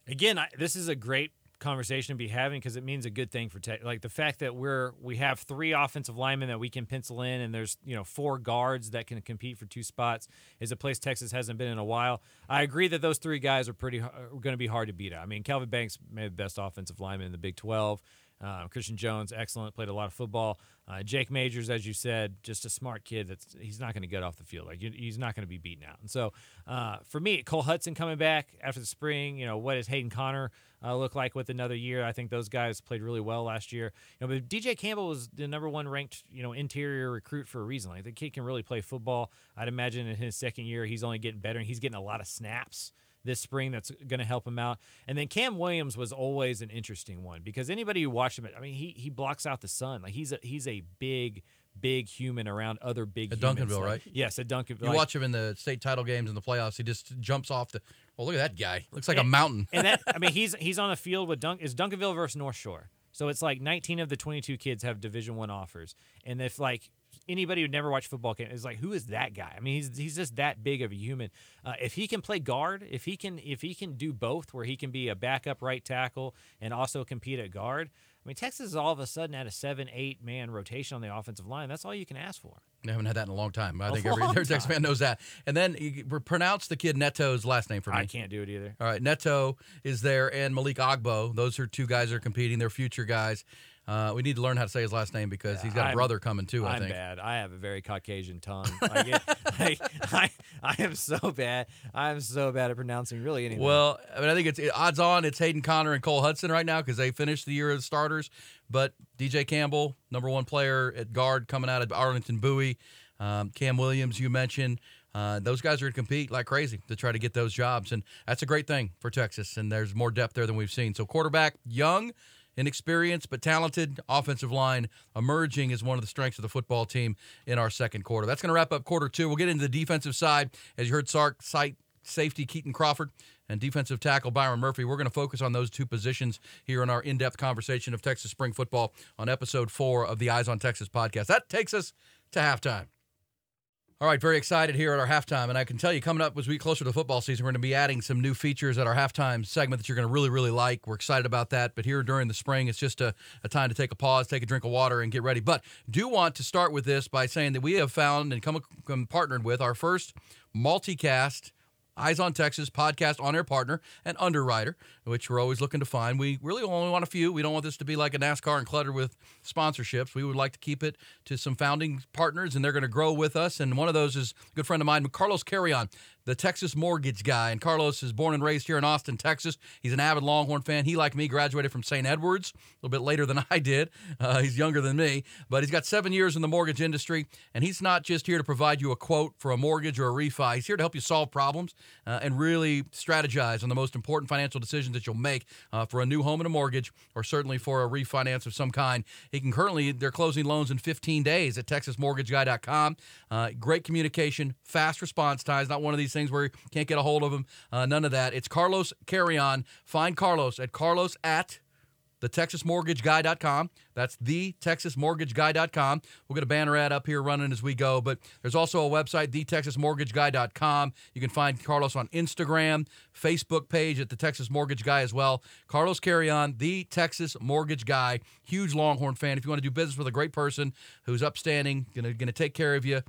Again, I, this is a great conversation to be having because it means a good thing for tech. Like the fact that we're we have three offensive linemen that we can pencil in, and there's you know four guards that can compete for two spots is a place Texas hasn't been in a while. I agree that those three guys are pretty are going to be hard to beat. I mean, Kelvin Banks made the best offensive lineman in the Big 12. Uh, Christian Jones, excellent, played a lot of football. Uh, Jake Majors, as you said, just a smart kid. That's he's not going to get off the field. Like he's not going to be beaten out. And so, uh, for me, Cole Hutson coming back after the spring. You know, what does Hayden Conner uh, look like with another year? I think those guys played really well last year. You know, but DJ Campbell was the number one ranked you know interior recruit for a reason. Like the kid can really play football. I'd imagine in his second year, he's only getting better, and he's getting a lot of snaps this spring that's going to help him out. And then Cam Williams was always an interesting one because anybody who watched him, I mean, he he blocks out the sun. Like he's a he's a big big human around other big at humans. Duncanville, right? Yes, at Duncanville. You like, watch him in the state title games in the playoffs. He just jumps off the. Well, look at that guy. Looks like and, a mountain. and that I mean, he's he's on the field with Dunk. Is Duncanville versus North Shore? So it's like 19 of the 22 kids have Division One offers, and if like anybody who never watched football can is like, who is that guy? I mean, he's he's just that big of a human. Uh, if he can play guard, if he can if he can do both, where he can be a backup right tackle and also compete at guard. I mean, Texas is all of a sudden at a seven, eight man rotation on the offensive line. That's all you can ask for. They haven't had that in a long time. I A think every, Texas fan knows that. And then you pronounce the kid Neto's last name for me. I can't do it either. All right, Neto is there, and Malik Agbo. Those are two guys that are competing. They're future guys. Uh, we need to learn how to say his last name because he's got a I'm- brother coming too. I I'm think. bad. I have a very Caucasian tongue. Like it, I, I, I am so bad. I'm so bad at pronouncing really anything. Well, I mean, I think it's odds on it's Hayden Conner and Cole Hutson right now because they finished the year as starters. But DJ Campbell, number one player at guard, coming out of Arlington Bowie. Um, Cam Williams, you mentioned. Uh, those guys are going to compete like crazy to try to get those jobs, and that's a great thing for Texas. And there's more depth there than we've seen. So quarterback, young, inexperienced but talented. Offensive line emerging as one of the strengths of the football team in our second quarter. That's going to wrap up quarter two. We'll get into the defensive side as you heard Sark cite safety Kitan Crawford and defensive tackle Byron Murphy. We're going to focus on those two positions here in our in depth conversation of Texas spring football on episode four of the Eyes on Texas podcast. That takes us to halftime. All right, very excited here at our halftime. And I can tell you, coming up as we get closer to the football season, we're going to be adding some new features at our halftime segment that you're going to really, really like. We're excited about that. But here during the spring, it's just a, a time to take a pause, take a drink of water, and get ready. But do want to start with this by saying that we have found and come, come partnered with our first multicast Eyes on Texas podcast on air partner and underwriter. which we're always looking to find. We really only want a few. We don't want this to be like a NASCAR and cluttered with sponsorships. We would like to keep it to some founding partners, and they're going to grow with us. And one of those is a good friend of mine, Carlos Carrion, the Texas mortgage guy. And Carlos is born and raised here in Austin, Texas. He's an avid Longhorn fan. He, like me, graduated from St. Edwards a little bit later than I did. Uh, he's younger than me, but he's got seven years in the mortgage industry. And he's not just here to provide you a quote for a mortgage or a refi, he's here to help you solve problems uh, and really strategize on the most important financial decisions that you'll make uh, for a new home and a mortgage, or certainly for a refinance of some kind. He can currently, they're closing loans in 15 days at TexasMortgageGuy.com. Uh, great communication, fast response times, not one of these things where you can't get a hold of him. Uh, none of that. It's Carlos Carrion. Find Carlos at Carlos at thetexasmortgageguy.com. That's thetexasmortgageguy.com. We'll get a banner ad up here running as we go, but there's also a website, thetexasmortgageguy.com. You can find Carlos on Instagram, Facebook page at the Texas Mortgage Guy as well. Carlos Carrion, the Texas Mortgage Guy, huge Longhorn fan. If you want to do business with a great person who's upstanding, gonna gonna take care of you,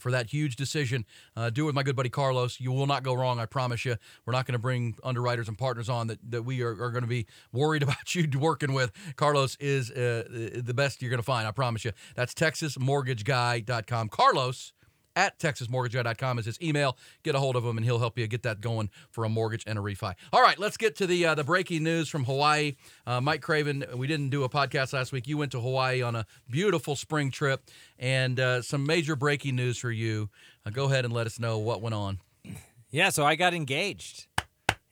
for that huge decision. Uh, do it with my good buddy Carlos. You will not go wrong, I promise you. We're not going to bring underwriters and partners on that, that we are, are going to be worried about you working with. Carlos is uh, the best you're going to find, I promise you. That's TexasMortgageGuy.com. Carlos at texasmortgageguy.com is his email. Get a hold of him, and he'll help you get that going for a mortgage and a refi. All right, let's get to the uh, the breaking news from Hawaii. Uh, Mike Craven, we didn't do a podcast last week. You went to Hawaii on a beautiful spring trip, and uh, some major breaking news for you. Uh, go ahead and let us know what went on. Yeah, so I got engaged.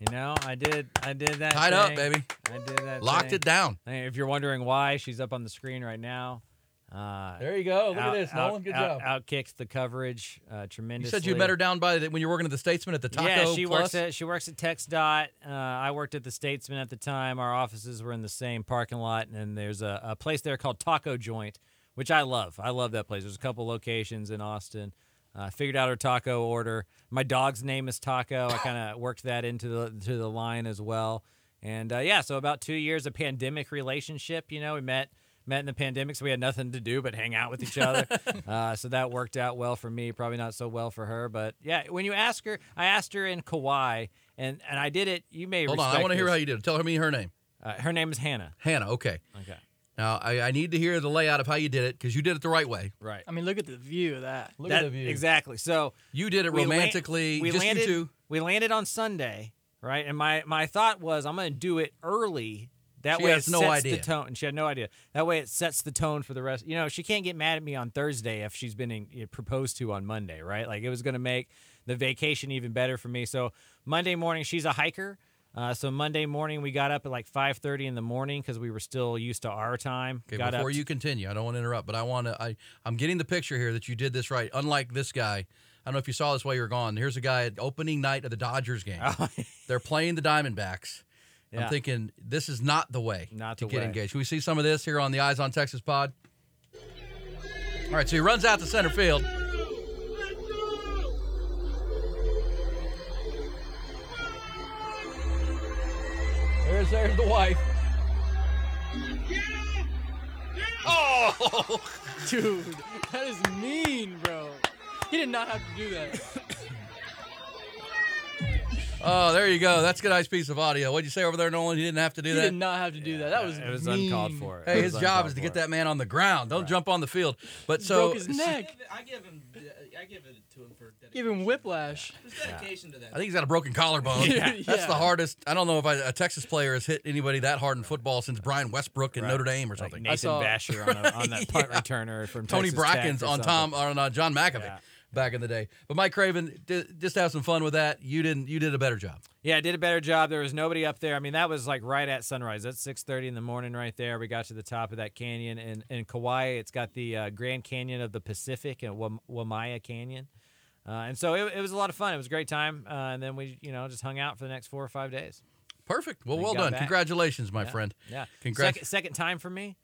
You know, I did. I did that. Tied up, baby. I did that. Locked thing. it down. If you're wondering why, she's up on the screen right now. Uh, There you go. Look out- at this, out- Nolan. Good out- job. Outkicks the coverage uh, You said you met her down by the, when you were working at the Statesman at the Taco yeah, she Plus. works at she works at Tex Dot. Uh, I worked at the Statesman at the time. Our offices were in the same parking lot, and there's a, a place there called Taco Joint, which I love. I love that place. There's a couple locations in Austin. Uh, figured out her taco order. My dog's name is Taco. I kind of worked that into the to the line as well. And uh, yeah, so about two years of pandemic relationship. You know, we met met in the pandemic, so we had nothing to do but hang out with each other. uh, so that worked out well for me. Probably not so well for her, but yeah. When you ask her, I asked her in Kauai, and and I did it. You may Hold on, I want to hear how you did it. Tell her me her name. Uh, her name is Hannah. Hannah. Okay. Okay, Now I, I need to hear the layout of how you did it because you did it the right way. right. I mean, look at the view of that. Look That- at the view. Exactly. So You did it we la- romantically. we just landed. you two. We landed on Sunday, right? And my my thought was I'm going to do it early. That She way has it no sets idea. the tone. And she had no idea. That way it sets the tone for the rest. You know, she can't get mad at me on Thursday if she's been in, you know, proposed to on Monday, right? Like it was going to make the vacation even better for me. So Monday morning, she's a hiker. Uh, so Monday morning, we got up at like 5:30 in the morning because we were still used to our time. Okay, got before up you continue, I don't want to interrupt, but I want to. I I'm getting the picture here that you did this right. Unlike this guy, I don't know if you saw this while you were gone. Here's a guy at opening night of the Dodgers game. They're playing the Diamondbacks. I'm thinking this is not the way Not to the get way. engaged. Can we see some of this here on the Eyes on Texas pod? All right, so he runs out to center field. There's there's the wife. Oh, Dude, that is mean, bro. He did not have to do that. oh, there you go. That's a nice piece of audio. What'd you say over there, Nolan? You didn't have to do He that. did not have to do that. That was it was mean. uncalled for. Hey, It his job uncalled is to for. get that man on the ground. Don't jump on the field. But so Broke his neck. I give him. I give it to him for dedication. Give him whiplash. There's dedication to that. I think he's got a broken collarbone. Yeah. That's the Yeah. hardest. I don't know if I, a Texas player has hit anybody that hard in football since Brian Westbrook in Right. Notre Dame or Like something. Nathan saw- Basher on, a, on that punt returner from Tony Texas Tech Bracken's or on something. Tom on uh, John McAfee Yeah. Back in the day. But Mike Craven, d- just have some fun with that. You didn't. You did a better job. Yeah, I did a better job. There was nobody up there. I mean, that was like right at sunrise. That's six thirty in the morning, right there. We got to the top of that canyon, and in Kauai, it's got the uh, Grand Canyon of the Pacific and Wam- Waimea Canyon. Uh, and so it, it was a lot of fun. It was a great time. Uh, and then we, you know, just hung out for the next four or five days. Perfect. Well, We well done. back. Congratulations, my Yeah. friend. Yeah. Congrats. Second, second time for me.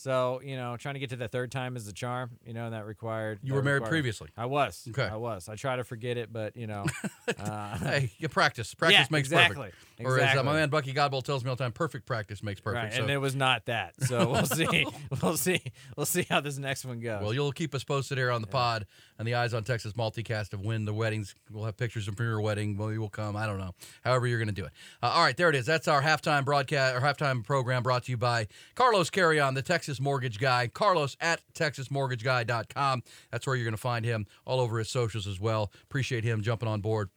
So you know, trying to get to the third time is the charm. You know, and that required. You that were married required- previously. I was. Okay. I was. I try to forget it, but you know. Uh, Hey, you practice. Practice yeah, makes exactly. perfect. Or as uh, my man Bucky Godbolt tells me all the time, perfect practice makes perfect. Right, so, and it was not that. So we'll see. we'll see. We'll see how this next one goes. well, you'll keep us posted here on the pod and the Eyes on Texas multicast of when the weddings. We'll have pictures from your wedding. Maybe you will come. I don't know. However, you're going to do it. Uh, all right, there it is. That's our halftime broadcast or halftime program brought to you by Carlos Carrion, the Texas Mortgage Guy. Carlos at texasmortgageguy.com. That's where you're going to find him all over his socials as well. Appreciate him jumping on board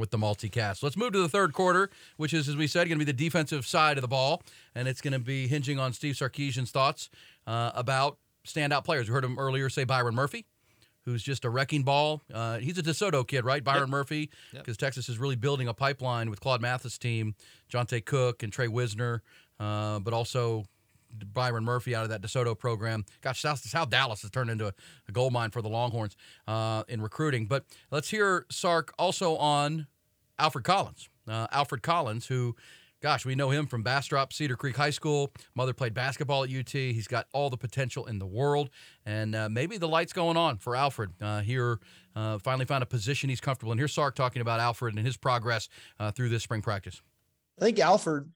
with the multicast. Let's move to the third quarter, which is, as we said, going to be the defensive side of the ball, and it's going to be hinging on Steve Sarkisian's thoughts uh, about standout players. We heard him earlier say Byron Murphy, who's just a wrecking ball. Uh, he's a DeSoto kid, right? Byron Murphy, because Texas is really building a pipeline with Claude Mathis' team, Jonte Cook and Trey Wisner, uh, but also Byron Murphy out of that DeSoto program. Gosh, South, South Dallas has turned into a, a gold mine for the Longhorns uh, in recruiting. But let's hear Sark also on Alfred Collins. Uh, Alfred Collins, who, gosh, we know him from Bastrop Cedar Creek High School. Mother played basketball at UT. He's got all the potential in the world. And uh, maybe the light's going on for Alfred uh, here. Uh, finally found a position he's comfortable in. Here's Sark talking about Alfred and his progress uh, through this spring practice. I think Alfred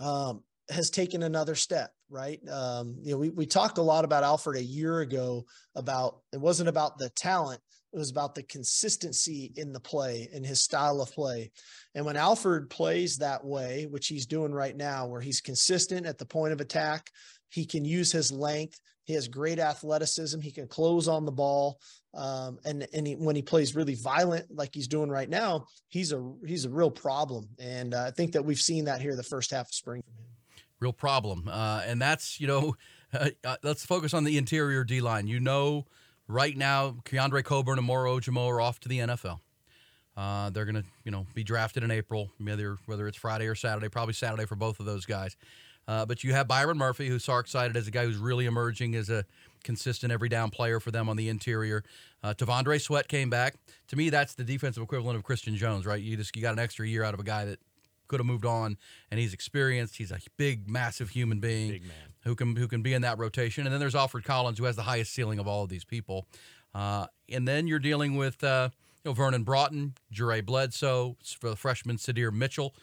um, has taken another step, right? Um, you know, we, we talked a lot about Alfred a year ago about it wasn't about the talent, it was about the consistency in the play and his style of play. And when Alfred plays that way, which he's doing right now, where he's consistent at the point of attack, he can use his length. He has great athleticism. He can close on the ball. Um, and and he, when he plays really violent, like he's doing right now, he's a he's a real problem. And uh, I think that we've seen that here the first half of spring. Real problem. Uh, and that's, you know, uh, uh, let's focus on the interior D line. You know, right now, Keondre Coburn and Moro Ojomo are off to the NFL. Uh, they're going to, you know, be drafted in April, whether whether it's Friday or Saturday, probably Saturday for both of those guys. Uh, but you have Byron Murphy, who's Sark cited as a guy who's really emerging as a consistent every down player for them on the interior. Uh, T'Vondre Sweat came back. To me, that's the defensive equivalent of Christian Jones, right? You just you got an extra year out of a guy that could have moved on, and he's experienced. He's a big, massive human being Big man. who can who can be in that rotation. And then there's Alfred Collins, who has the highest ceiling of all of these people. Uh, and then you're dealing with uh, you know Vernon Broughton, Jure Bledsoe, for the freshman Sydir Mitchell.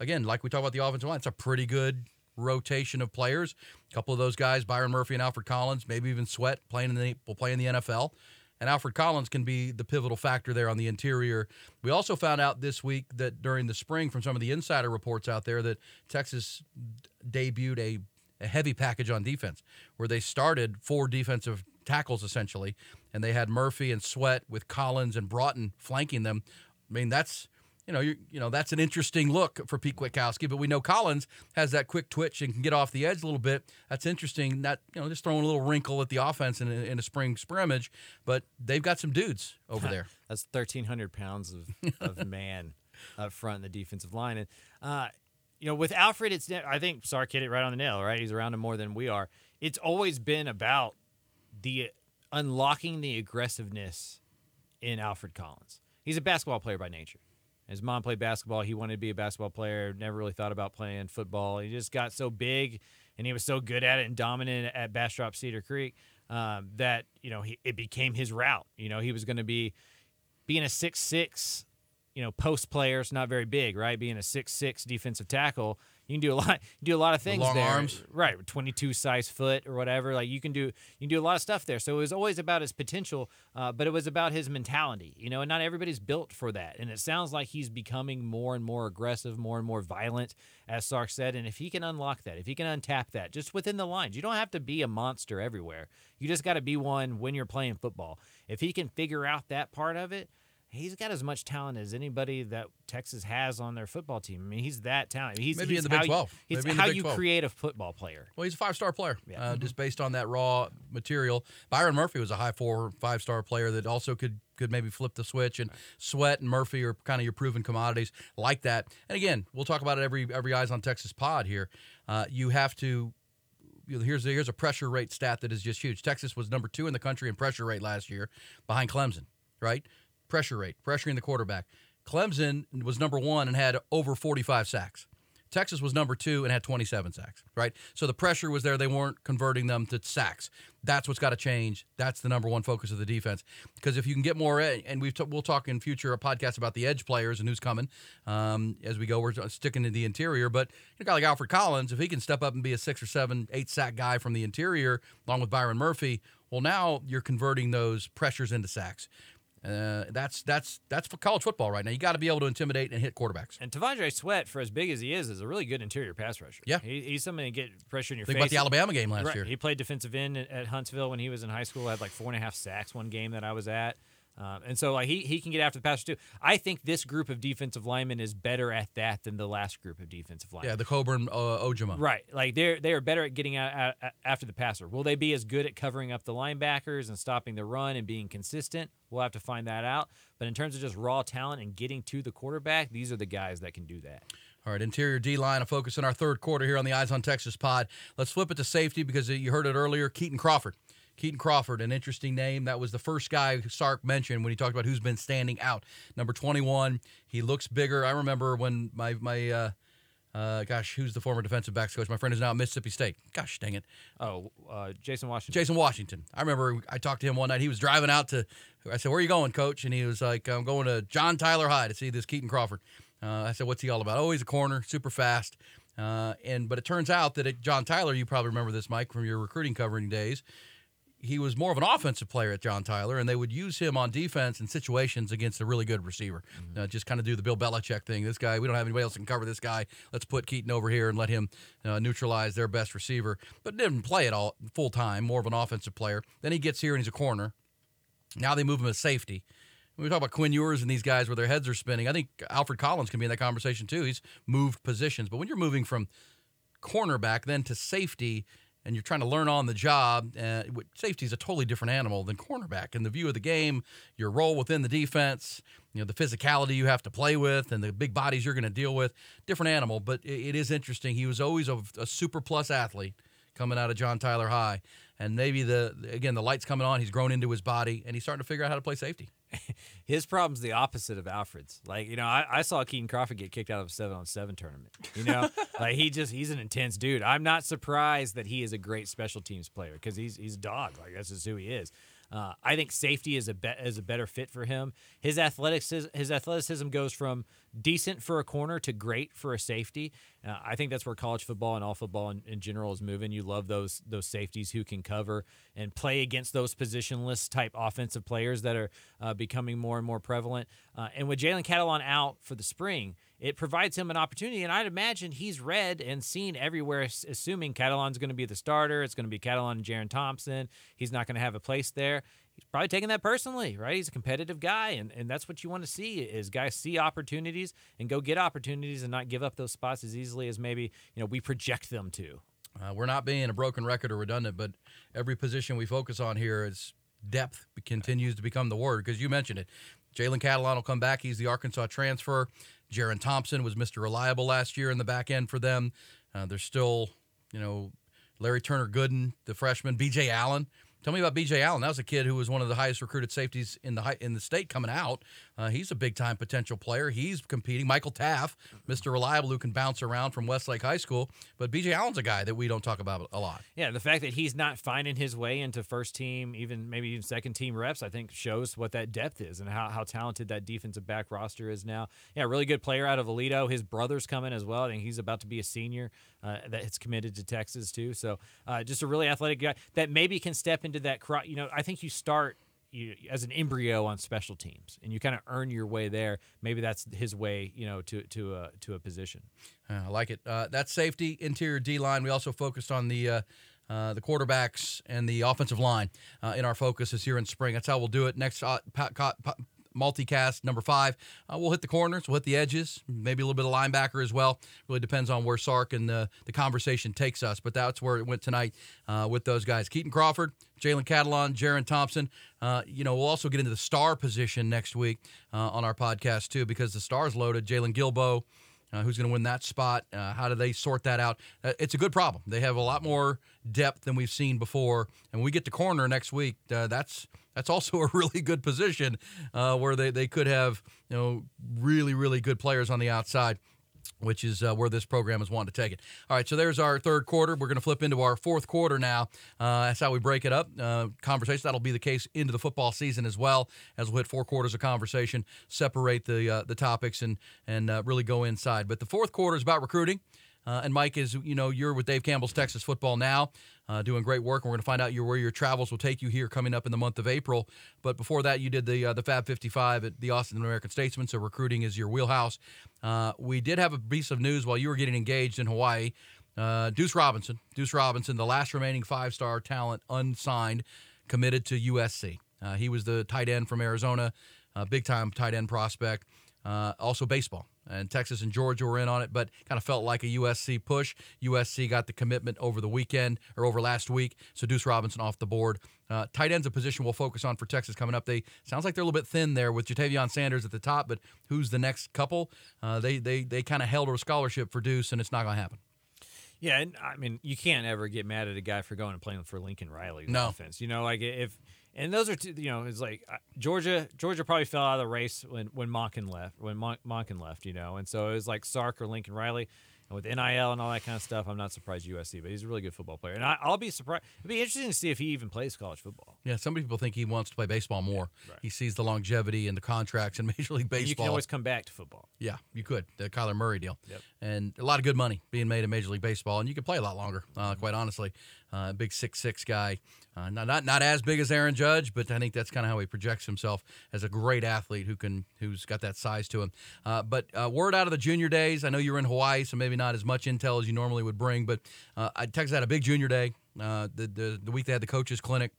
Again, like we talked about the offensive line, it's a pretty good rotation of players. A couple of those guys, Byron Murphy and Alfred Collins, maybe even Sweat, playing in the will play in the NFL. And Alfred Collins can be the pivotal factor there on the interior. We also found out this week that during the spring, from some of the insider reports out there, that Texas debuted a, a heavy package on defense, where they started four defensive tackles essentially, and they had Murphy and Sweat with Collins and Broughton flanking them. I mean, that's you know, you you know that's an interesting look for Pete Kwiatkowski, but we know Collins has that quick twitch and can get off the edge a little bit. That's interesting. That you know, just throwing a little wrinkle at the offense in a, in a spring scrimmage, but they've got some dudes over there. That's thirteen hundred pounds of, of man up front in the defensive line, and uh, you know with Alfred, it's I think Sark hit it right on the nail. Right, he's around him more than we are. It's always been about the unlocking the aggressiveness in Alfred Collins. He's a basketball player by nature. His mom played basketball. He wanted to be a basketball player. Never really thought about playing football. He just got so big, and he was so good at it and dominant at Bastrop Cedar Creek um, that you know he, it became his route. You know he was going to be being a six six, you know, post player It's not very big, right? Being a six six defensive tackle, you can do a lot. You do a lot of things long there, arms. right? Twenty two size foot or whatever. Like you can do, you can do a lot of stuff there. So it was always about his potential, uh, but it was about his mentality, you know. And not everybody's built for that. And it sounds like he's becoming more and more aggressive, more and more violent, as Sark said. And if he can unlock that, if he can untap that, just within the lines, you don't have to be a monster everywhere. You just got to be one when you're playing football. If he can figure out that part of it, he's got as much talent as anybody that Texas has on their football team. I mean, he's that talented. He's Maybe in the Big how you- 12. It's Maybe how you 12. create a football player. Well, he's a five star player, Yeah. uh, just based on that raw material. Byron Murphy was a high four, five star player that also could could maybe flip the switch. And Sweat and Murphy are kind of your proven commodities like that. And again, we'll talk about it every every eyes on Texas pod here. Uh, you have to. You know, here's here's a pressure rate stat that is just huge. Texas was number two in the country in pressure rate last year, behind Clemson. Right, pressure rate, pressuring the quarterback. Clemson was number one and had over 45 sacks. Texas was number two and had 27 sacks, right? So the pressure was there. They weren't converting them to sacks. That's what's got to change. That's the number one focus of the defense. Because if you can get more, and we've t- we'll talk in future podcasts about the edge players and who's coming um, as we go. We're sticking to the interior, but a guy like Alfred Collins, if he can step up and be a six or seven, eight sack guy from the interior, along with Byron Murphy, well, now you're converting those pressures into sacks. Uh, that's that's that's for college football right now. You got to be able to intimidate and hit quarterbacks. And T'Vondre Sweat, for as big as he is, is a really good interior pass rusher. Yeah. he, he's somebody to get pressure in your face. Think face. about the Alabama game last Right. year. He played defensive end at, at Huntsville when he was in high school. Had like four and a half sacks one game that I was at. Um, and so like he, he can get after the passer too. I think this group of defensive linemen is better at that than the last group of defensive linemen. Yeah, the Coburn uh, Ojomo. Right, like they're they are better at getting out, out, out after the passer. Will they be as good at covering up the linebackers and stopping the run and being consistent? We'll have to find that out. But in terms of just raw talent and getting to the quarterback, these are the guys that can do that. All right, interior D line, a focus in our third quarter here on the Eyes on Texas pod. Let's flip it to safety because you heard it earlier. Kitan Crawford. Kitan Crawford, an interesting name. That was the first guy Sark mentioned when he talked about who's been standing out. Number 21. He looks bigger. I remember when my, my, uh, uh, gosh, who's the former defensive backs coach? My friend is now at Mississippi State. Gosh dang it. Oh, uh, Jason Washington. Jason Washington. I remember I talked to him one night. He was driving out to, I said, Where are you going, coach? And he was like, I'm going to John Tyler High to see this Kitan Crawford. Uh, I said, What's he all about? Oh, he's a corner, super fast. Uh, and But it turns out that at John Tyler, you probably remember this, Mike, from your recruiting covering days. He was more of an offensive player at John Tyler, and they would use him on defense in situations against a really good receiver. Uh, just kind of do the Bill Belichick thing. This guy, we don't have anybody else can cover this guy. Let's put Kitan over here and let him uh, neutralize their best receiver. But didn't play it all full time, more of an offensive player. Then he gets here and he's a corner. Now they move him to safety. When we talk about Quinn Ewers and these guys where their heads are spinning, I think Alfred Collins can be in that conversation too. He's moved positions. But when you're moving from cornerback then to safety and you're trying to learn on the job, uh, safety is a totally different animal than cornerback. And the view of the game, your role within the defense, you know, the physicality you have to play with, and the big bodies you're going to deal with, different animal. But it, it is interesting. He was always a, a super plus athlete coming out of John Tyler High. And maybe the again the lights coming on. He's grown into his body, and he's starting to figure out how to play safety. His problem's the opposite of Alfred's. Like, you know, I, I saw Kitan Crawford get kicked out of a seven on seven tournament. You know, like he just he's an intense dude. I'm not surprised that he is a great special teams player because he's he's a dog. Like that's just who he is. Uh, I think safety is a be- is a better fit for him. His athleticism his athleticism goes from decent for a corner to great for a safety. Uh, I think that's where college football and all football in, in general is moving. You love those those safeties who can cover and play against those positionless type offensive players that are uh, becoming more and more prevalent. Uh, and with Jalen Catalon out for the spring, it provides him an opportunity. And I'd imagine he's read and seen everywhere, assuming Catalon's going to be the starter. It's going to be Catalon and Jerrin Thompson. He's not going to have a place there. He's probably taking that personally, right? He's a competitive guy, and, and that's what you want to see is guys see opportunities and go get opportunities and not give up those spots as easily as maybe you know we project them to. Uh, we're not being a broken record or redundant, but every position we focus on here is depth continues to become the word because you mentioned it. Jalen Catalon will come back. He's the Arkansas transfer. Jerrin Thompson was Mr. Reliable last year in the back end for them. Uh, there's still, you know, Larry Turner Gooden, the freshman, B.J. Allen. Tell me about B.J. Allen. That was a kid who was one of the highest recruited safeties in the hi- in the state coming out. Uh, he's a big time potential player. He's competing. Michael Taaffe, Mr. Reliable, who can bounce around from Westlake High School. But B.J. Allen's a guy that we don't talk about a lot. Yeah, the fact that he's not finding his way into first team, even maybe even second team reps, I think shows what that depth is and how, how talented that defensive back roster is now. Yeah, really good player out of Aledo. His brother's coming as well. I think he's about to be a senior uh, that is committed to Texas too. So uh, just a really athletic guy that maybe can step into that. You know, I think you start you, as an embryo on special teams, and you kind of earn your way there. Maybe that's his way, you know, to to a to a position. Uh, I like it. Uh, that's safety, interior D line. We also focused on the uh, uh, the quarterbacks and the offensive line uh, in our focus is here in spring. That's how we'll do it. Next uh, ca- pa- multicast number five, uh, we'll hit the corners, we'll hit the edges, maybe a little bit of linebacker as well. Really depends on where Sark and the, the conversation takes us, but that's where it went tonight uh, with those guys. Kitan Crawford, Jalen Catalon, Jerrin Thompson. Uh, you know, we'll also get into the star position next week uh, on our podcast too, because the stars loaded. Jaylon Guilbeau. Uh, who's going to win that spot? Uh, how do they sort that out? Uh, it's a good problem. They have a lot more depth than we've seen before. And when we get to corner next week, uh, that's that's also a really good position uh, where they, they could have you know really really good players on the outside. which is uh, where this program is wanting to take it. All right, so there's our third quarter. We're going to flip into our fourth quarter now. Uh, that's how we break it up. Uh, conversation that'll be the case into the football season as well, as we'll hit four quarters of conversation, separate the uh, the topics, and and uh, really go inside. But the fourth quarter is about recruiting. Uh, and Mike is, you know, you're with Dave Campbell's Texas Football now, uh, doing great work. And we're going to find out your, where your travels will take you here coming up in the month of April. But before that, you did the uh, the Fab 55 at the Austin American Statesman. So recruiting is your wheelhouse. Uh, we did have a piece of news while you were getting engaged in Hawaii. Uh, Duce Robinson, Duce Robinson, the last remaining five-star talent unsigned, committed to USC. Uh, he was the tight end from Arizona, big-time tight end prospect. Also baseball and Texas and Georgia were in on it, but kind of felt like a USC push. USC got the commitment over the weekend or over last week, so Duce Robinson off the board. Uh, tight ends a position we'll focus on for Texas coming up. They sounds like they're a little bit thin there with Ja'Tavion Sanders at the top, but who's the next couple? Uh, they they they kind of held a scholarship for Duce, and it's not going to happen. Yeah, and I mean, you can't ever get mad at a guy for going and playing for Lincoln Riley's no. offense. You know, like if and those are two, you know, it's like uh, Georgia. Georgia probably fell out of the race when when Monken left. When Mon- Monken left, you know, and so it was like Sark or Lincoln Riley. And with NIL and all that kind of stuff, I'm not surprised USC, but he's a really good football player. And I, will be surprised. It'd be interesting to see if he even plays college football. Yeah, some people think he wants to play baseball more. Yeah, right. He sees the longevity and the contracts in Major League Baseball. And you can always come back to football. Yeah, you could. The Kyler Murray deal. Yep. And a lot of good money being made in Major League Baseball, and you can play a lot longer, uh, quite honestly. Uh, big six six guy, uh, not, not not as big as Aaron Judge, but I think that's kind of how he projects himself as a great athlete who can who's got that size to him. Uh, but uh, word out of the junior days, I know you're in Hawaii, so maybe not as much intel as you normally would bring. But uh, Texas had a big junior day. Uh, the, the the week they had the coaches clinic.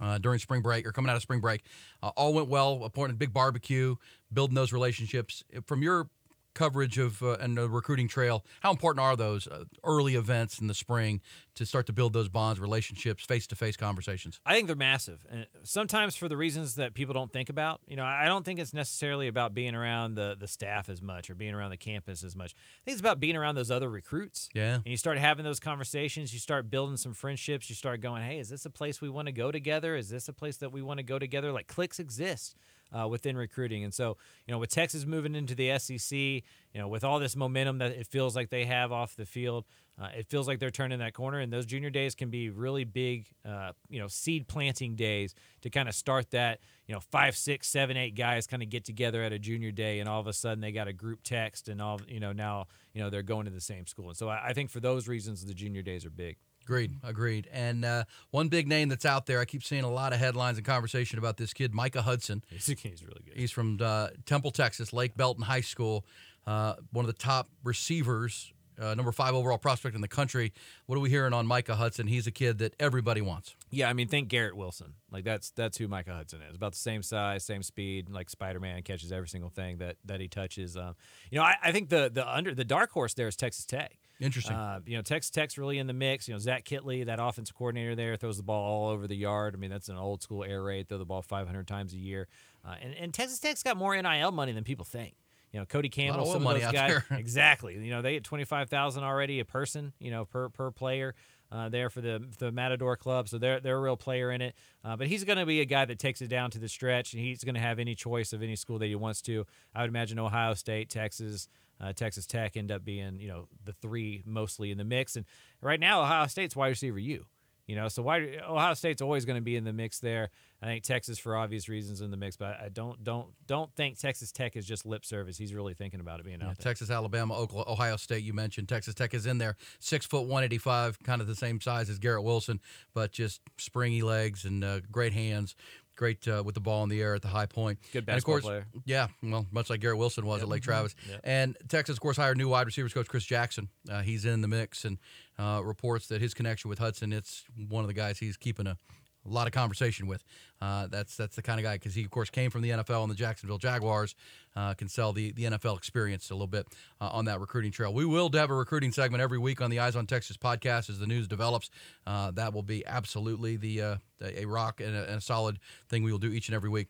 Uh, during spring break or coming out of spring break, uh, all went well. Appointed big barbecue, building those relationships. From your coverage of uh, and the recruiting trail. How important are those uh, early events in the spring to start to build those bonds, relationships, face to face conversations? I think they're massive, and sometimes for the reasons that people don't think about. You know, I don't think it's necessarily about being around the the staff as much or being around the campus as much. I think it's about being around those other recruits. Yeah, and you start having those conversations. You start building some friendships. You start going, "Hey, is this a place we want to go together? Is this a place that we want to go together?" Like cliques exist uh, within recruiting. And so, you know, with Texas moving into the SEC, you know, with all this momentum that it feels like they have off the field, uh, it feels like they're turning that corner. And those junior days can be really big, uh, you know, seed planting days to kind of start that. You know, five, six, seven, eight guys kind of get together at a junior day, and all of a sudden they got a group text, and all you know now you know they're going to the same school. And so I, I think for those reasons, the junior days are big. Agreed. Agreed. And uh, one big name that's out there, I keep seeing a lot of headlines and conversation about this kid, Micah Hudson. He's, he's really good. He's from uh, Temple, Texas, Lake Belton High School, uh, one of the top receivers, uh, number five overall prospect in the country. What are we hearing on Micah Hudson? He's a kid that everybody wants. Yeah, I mean, think Garrett Wilson. Like that's that's who Micah Hudson is. About the same size, same speed. Like Spider Man catches every single thing that that he touches. Um, you know, I, I think the the under the dark horse there is Texas Tech. Interesting. Uh, you know, Texas Tech's really in the mix. You know, Zach Kittley, that offensive coordinator there, throws the ball all over the yard. I mean, that's an old school air raid. Throw the ball 500 times a year. Uh, and, and Texas Tech's got more NIL money than people think. You know, Cody Campbell, some of those guys. Exactly. You know, they get 25,000 already a person, you know, per per player. Uh, there for the the Matador Club, so they're they're a real player in it. Uh, but he's going to be a guy that takes it down to the stretch, and he's going to have any choice of any school that he wants to. I would imagine Ohio State, Texas, uh, Texas Tech end up being, you know, the three mostly in the mix. And right now, Ohio State's wide receiver you. You know, so why Ohio State's always going to be in the mix there. I think Texas, for obvious reasons, in the mix, but I don't don't don't think Texas Tech is just lip service. He's really thinking about it being yeah, out there. Texas, Alabama, Oklahoma, Ohio State. You mentioned Texas Tech is in there, six foot one eighty five, kind of the same size as Garrett Wilson, but just springy legs and uh, great hands great uh, with the ball in the air at the high point. Good basketball and of course, player. Yeah, well, much like Garrett Wilson was yep. at Lake Travis. Yep. And Texas, of course, hired new wide receivers coach Chris Jackson. Uh, he's in the mix and uh, reports that his connection with Hudson, it's one of the guys he's keeping a a lot of conversation with. Uh, that's that's the kind of guy because he of course came from the NFL and the Jacksonville Jaguars. Uh, can sell the the NFL experience a little bit uh, on that recruiting trail. We will have a recruiting segment every week on the Eyes on Texas podcast as the news develops. Uh, that will be absolutely the uh, a rock and a, and a solid thing we will do each and every week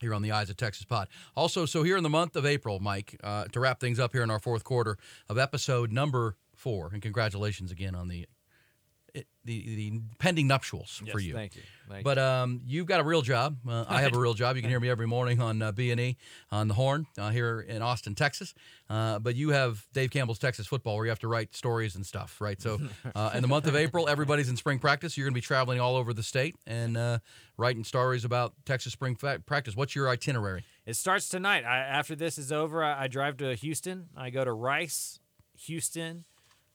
here on the Eyes of Texas Pod. Also, so here in the month of April, Mike, uh, to wrap things up here in our fourth quarter of episode number four, and congratulations again on the it, the the pending nuptials Yes, for you. Thank you. Thank But um, you've got a real job. Uh, I have a real job. You can hear me every morning on uh, B and E on the Horn uh, here in Austin, Texas. Uh, but you have Dave Campbell's Texas Football, where you have to write stories and stuff, right? So, uh, in the month of April, everybody's in spring practice. You're going to be traveling all over the state and uh, writing stories about Texas spring fa- practice. What's your itinerary? It starts tonight. I, after this is over, I, I drive to Houston. I go to Rice, Houston,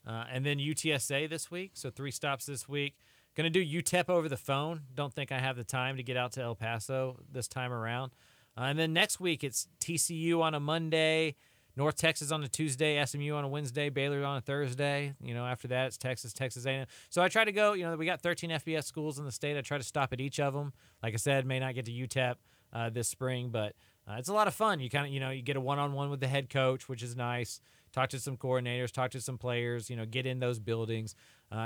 uh, and then UTSA this week. So three stops this week. Going to do UTEP over the phone. Don't think I have the time to get out to El Paso this time around. Uh, and then next week it's TCU on a Monday, North Texas on a Tuesday, SMU on a Wednesday, Baylor on a Thursday. You know, after that it's Texas, Texas A&M. So I try to go. You know, we got 13 FBS schools in the state. I try to stop at each of them. Like I said, may not get to UTEP uh, this spring, but uh, it's a lot of fun. You kind of, you know, you get a one-on-one with the head coach, which is nice. Talk to some coordinators, talk to some players. You know, get in those buildings.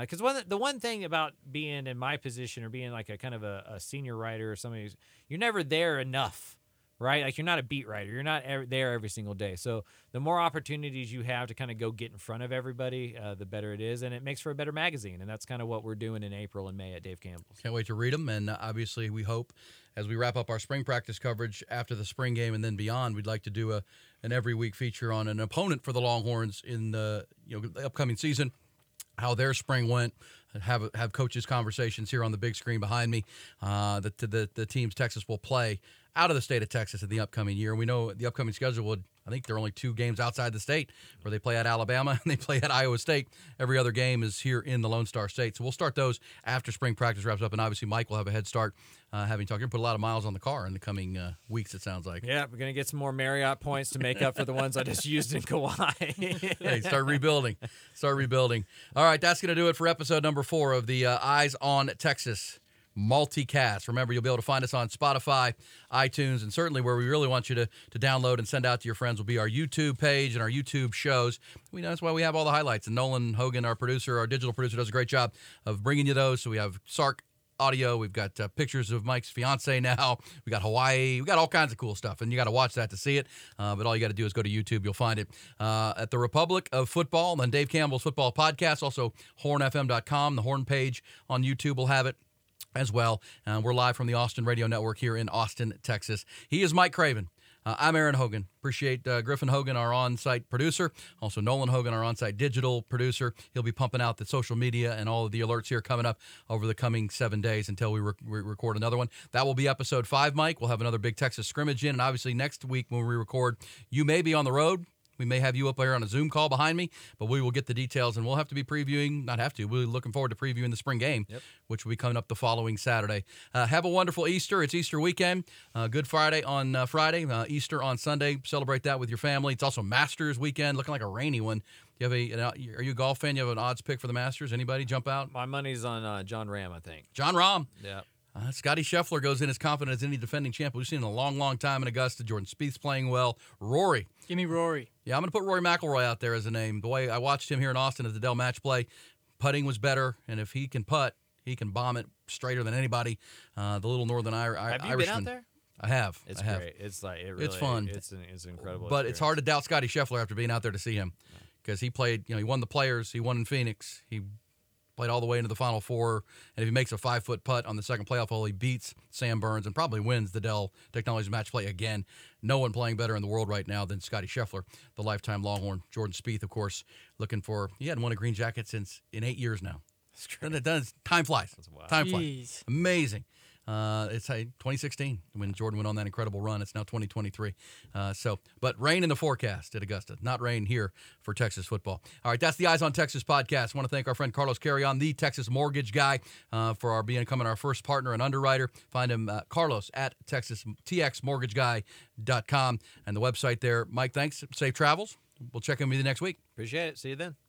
Because one the one thing about being in my position or being like a kind of a, a senior writer or somebody, who's, you're never there enough, right? Like you're not a beat writer. You're not there every single day. So the more opportunities you have to kind of go get in front of everybody, uh, the better it is, and it makes for a better magazine. And that's kind of what we're doing in April and May at Dave Campbell's. Can't wait to read them. And uh, obviously, we hope as we wrap up our spring practice coverage after the spring game and then beyond, we'd like to do a an every week feature on an opponent for the Longhorns in the you know the upcoming season, how their spring went. Have have coaches conversations here on the big screen behind me. Uh, the, the the teams Texas will play out of the state of Texas in the upcoming year. We know the upcoming schedule would. I think there are only two games outside the state where they play at Alabama and they play at Iowa State. Every other game is here in the Lone Star State. So we'll start those after spring practice wraps up. And obviously, Mike will have a head start, uh, having talked. You're put a lot of miles on the car in the coming uh, weeks. It sounds like. Yeah, we're gonna get some more Marriott points to make up for the ones I just used in Kauai. hey, start rebuilding. Start rebuilding. All right, that's going to do it for episode number four of the uh, Eyes on Texas multicast. Remember, you'll be able to find us on Spotify, iTunes, and certainly where we really want you to, to download and send out to your friends will be our YouTube page and our YouTube shows. We know that's why we have all the highlights. And Nolan Hogan, our producer, our digital producer, does a great job of bringing you those. So we have Sark audio. We've got uh, pictures of Mike's fiance now. We got Hawaii. We got all kinds of cool stuff, and you got to watch that to see it. Uh, but all you got to do is go to YouTube. You'll find it uh, at the Republic of Football, and then Dave Campbell's Football Podcast. Also, HornFM.com. The Horn page on YouTube will have it as well. Uh, we're live from the Austin Radio Network here in Austin, Texas. He is Mike Craven. Uh, I'm Erin Hogan. Appreciate uh, Griffin Hogan, our on site producer. Also, Nolan Hogan, our on site digital producer. He'll be pumping out the social media and all of the alerts here coming up over the coming seven days until we, re- record another one. That will be episode five, Mike. We'll have another big Texas scrimmage in. And obviously, next week when we record, you may be on the road. We may have you up there on a Zoom call behind me, but we will get the details and we'll have to be previewing, not have to, we're looking forward to previewing the spring game, which will be coming up the following Saturday. Uh, have a wonderful Easter. It's Easter weekend. Uh, Good Friday on uh, Friday, uh, Easter on Sunday. Celebrate that with your family. It's also Masters weekend, looking like a rainy one. Do you have a, an, are you a golf fan? You have an odds pick for the Masters? Anybody jump out? My money's on uh, Jon Rahm, I think. Jon Rahm. Yeah. Uh, Scotty Scheffler goes in as confident as any defending champ we've seen in a long, long time in Augusta. Jordan Spieth's playing well. Rory. Give me Rory. Yeah, I'm going to put Rory McIlroy out there as a name. The way I watched him here in Austin at the Dell Match Play, putting was better, and if he can putt, he can bomb it straighter than anybody. Uh, the little Northern Ir- Have you Irishman. been out there? I have. It's I have. great. It's like it really, It's fun. It's an, it's an incredible. But it's hard to doubt Scotty Scheffler after being out there to see him because he played. You know, he won the Players. He won in Phoenix. He played all the way into the Final Four. And if he makes a five foot putt on the second playoff hole, he beats Sam Burns and probably wins the Dell Technologies match play again. No one playing better in the world right now than Scotty Scheffler, the lifetime Longhorn. Jordan Spieth, of course, looking for. He hadn't won a green jacket since in eight years now. Done- done- time flies. wild. Time flies. Amazing. Uh, it's uh, 2016 when Jordan went on that incredible run. It's now 2023. Uh, so, but rain in the forecast at Augusta, not rain here for Texas football. All right, that's the Eyes on Texas podcast. I want to thank our friend Carlos Carrion, the Texas mortgage guy, uh, for our becoming our first partner and underwriter. Find him, uh, Carlos, at Texas TXMortgageGuy.com and the website there. Mike, thanks. Safe travels. We'll check in with you next week. Appreciate it. See you then.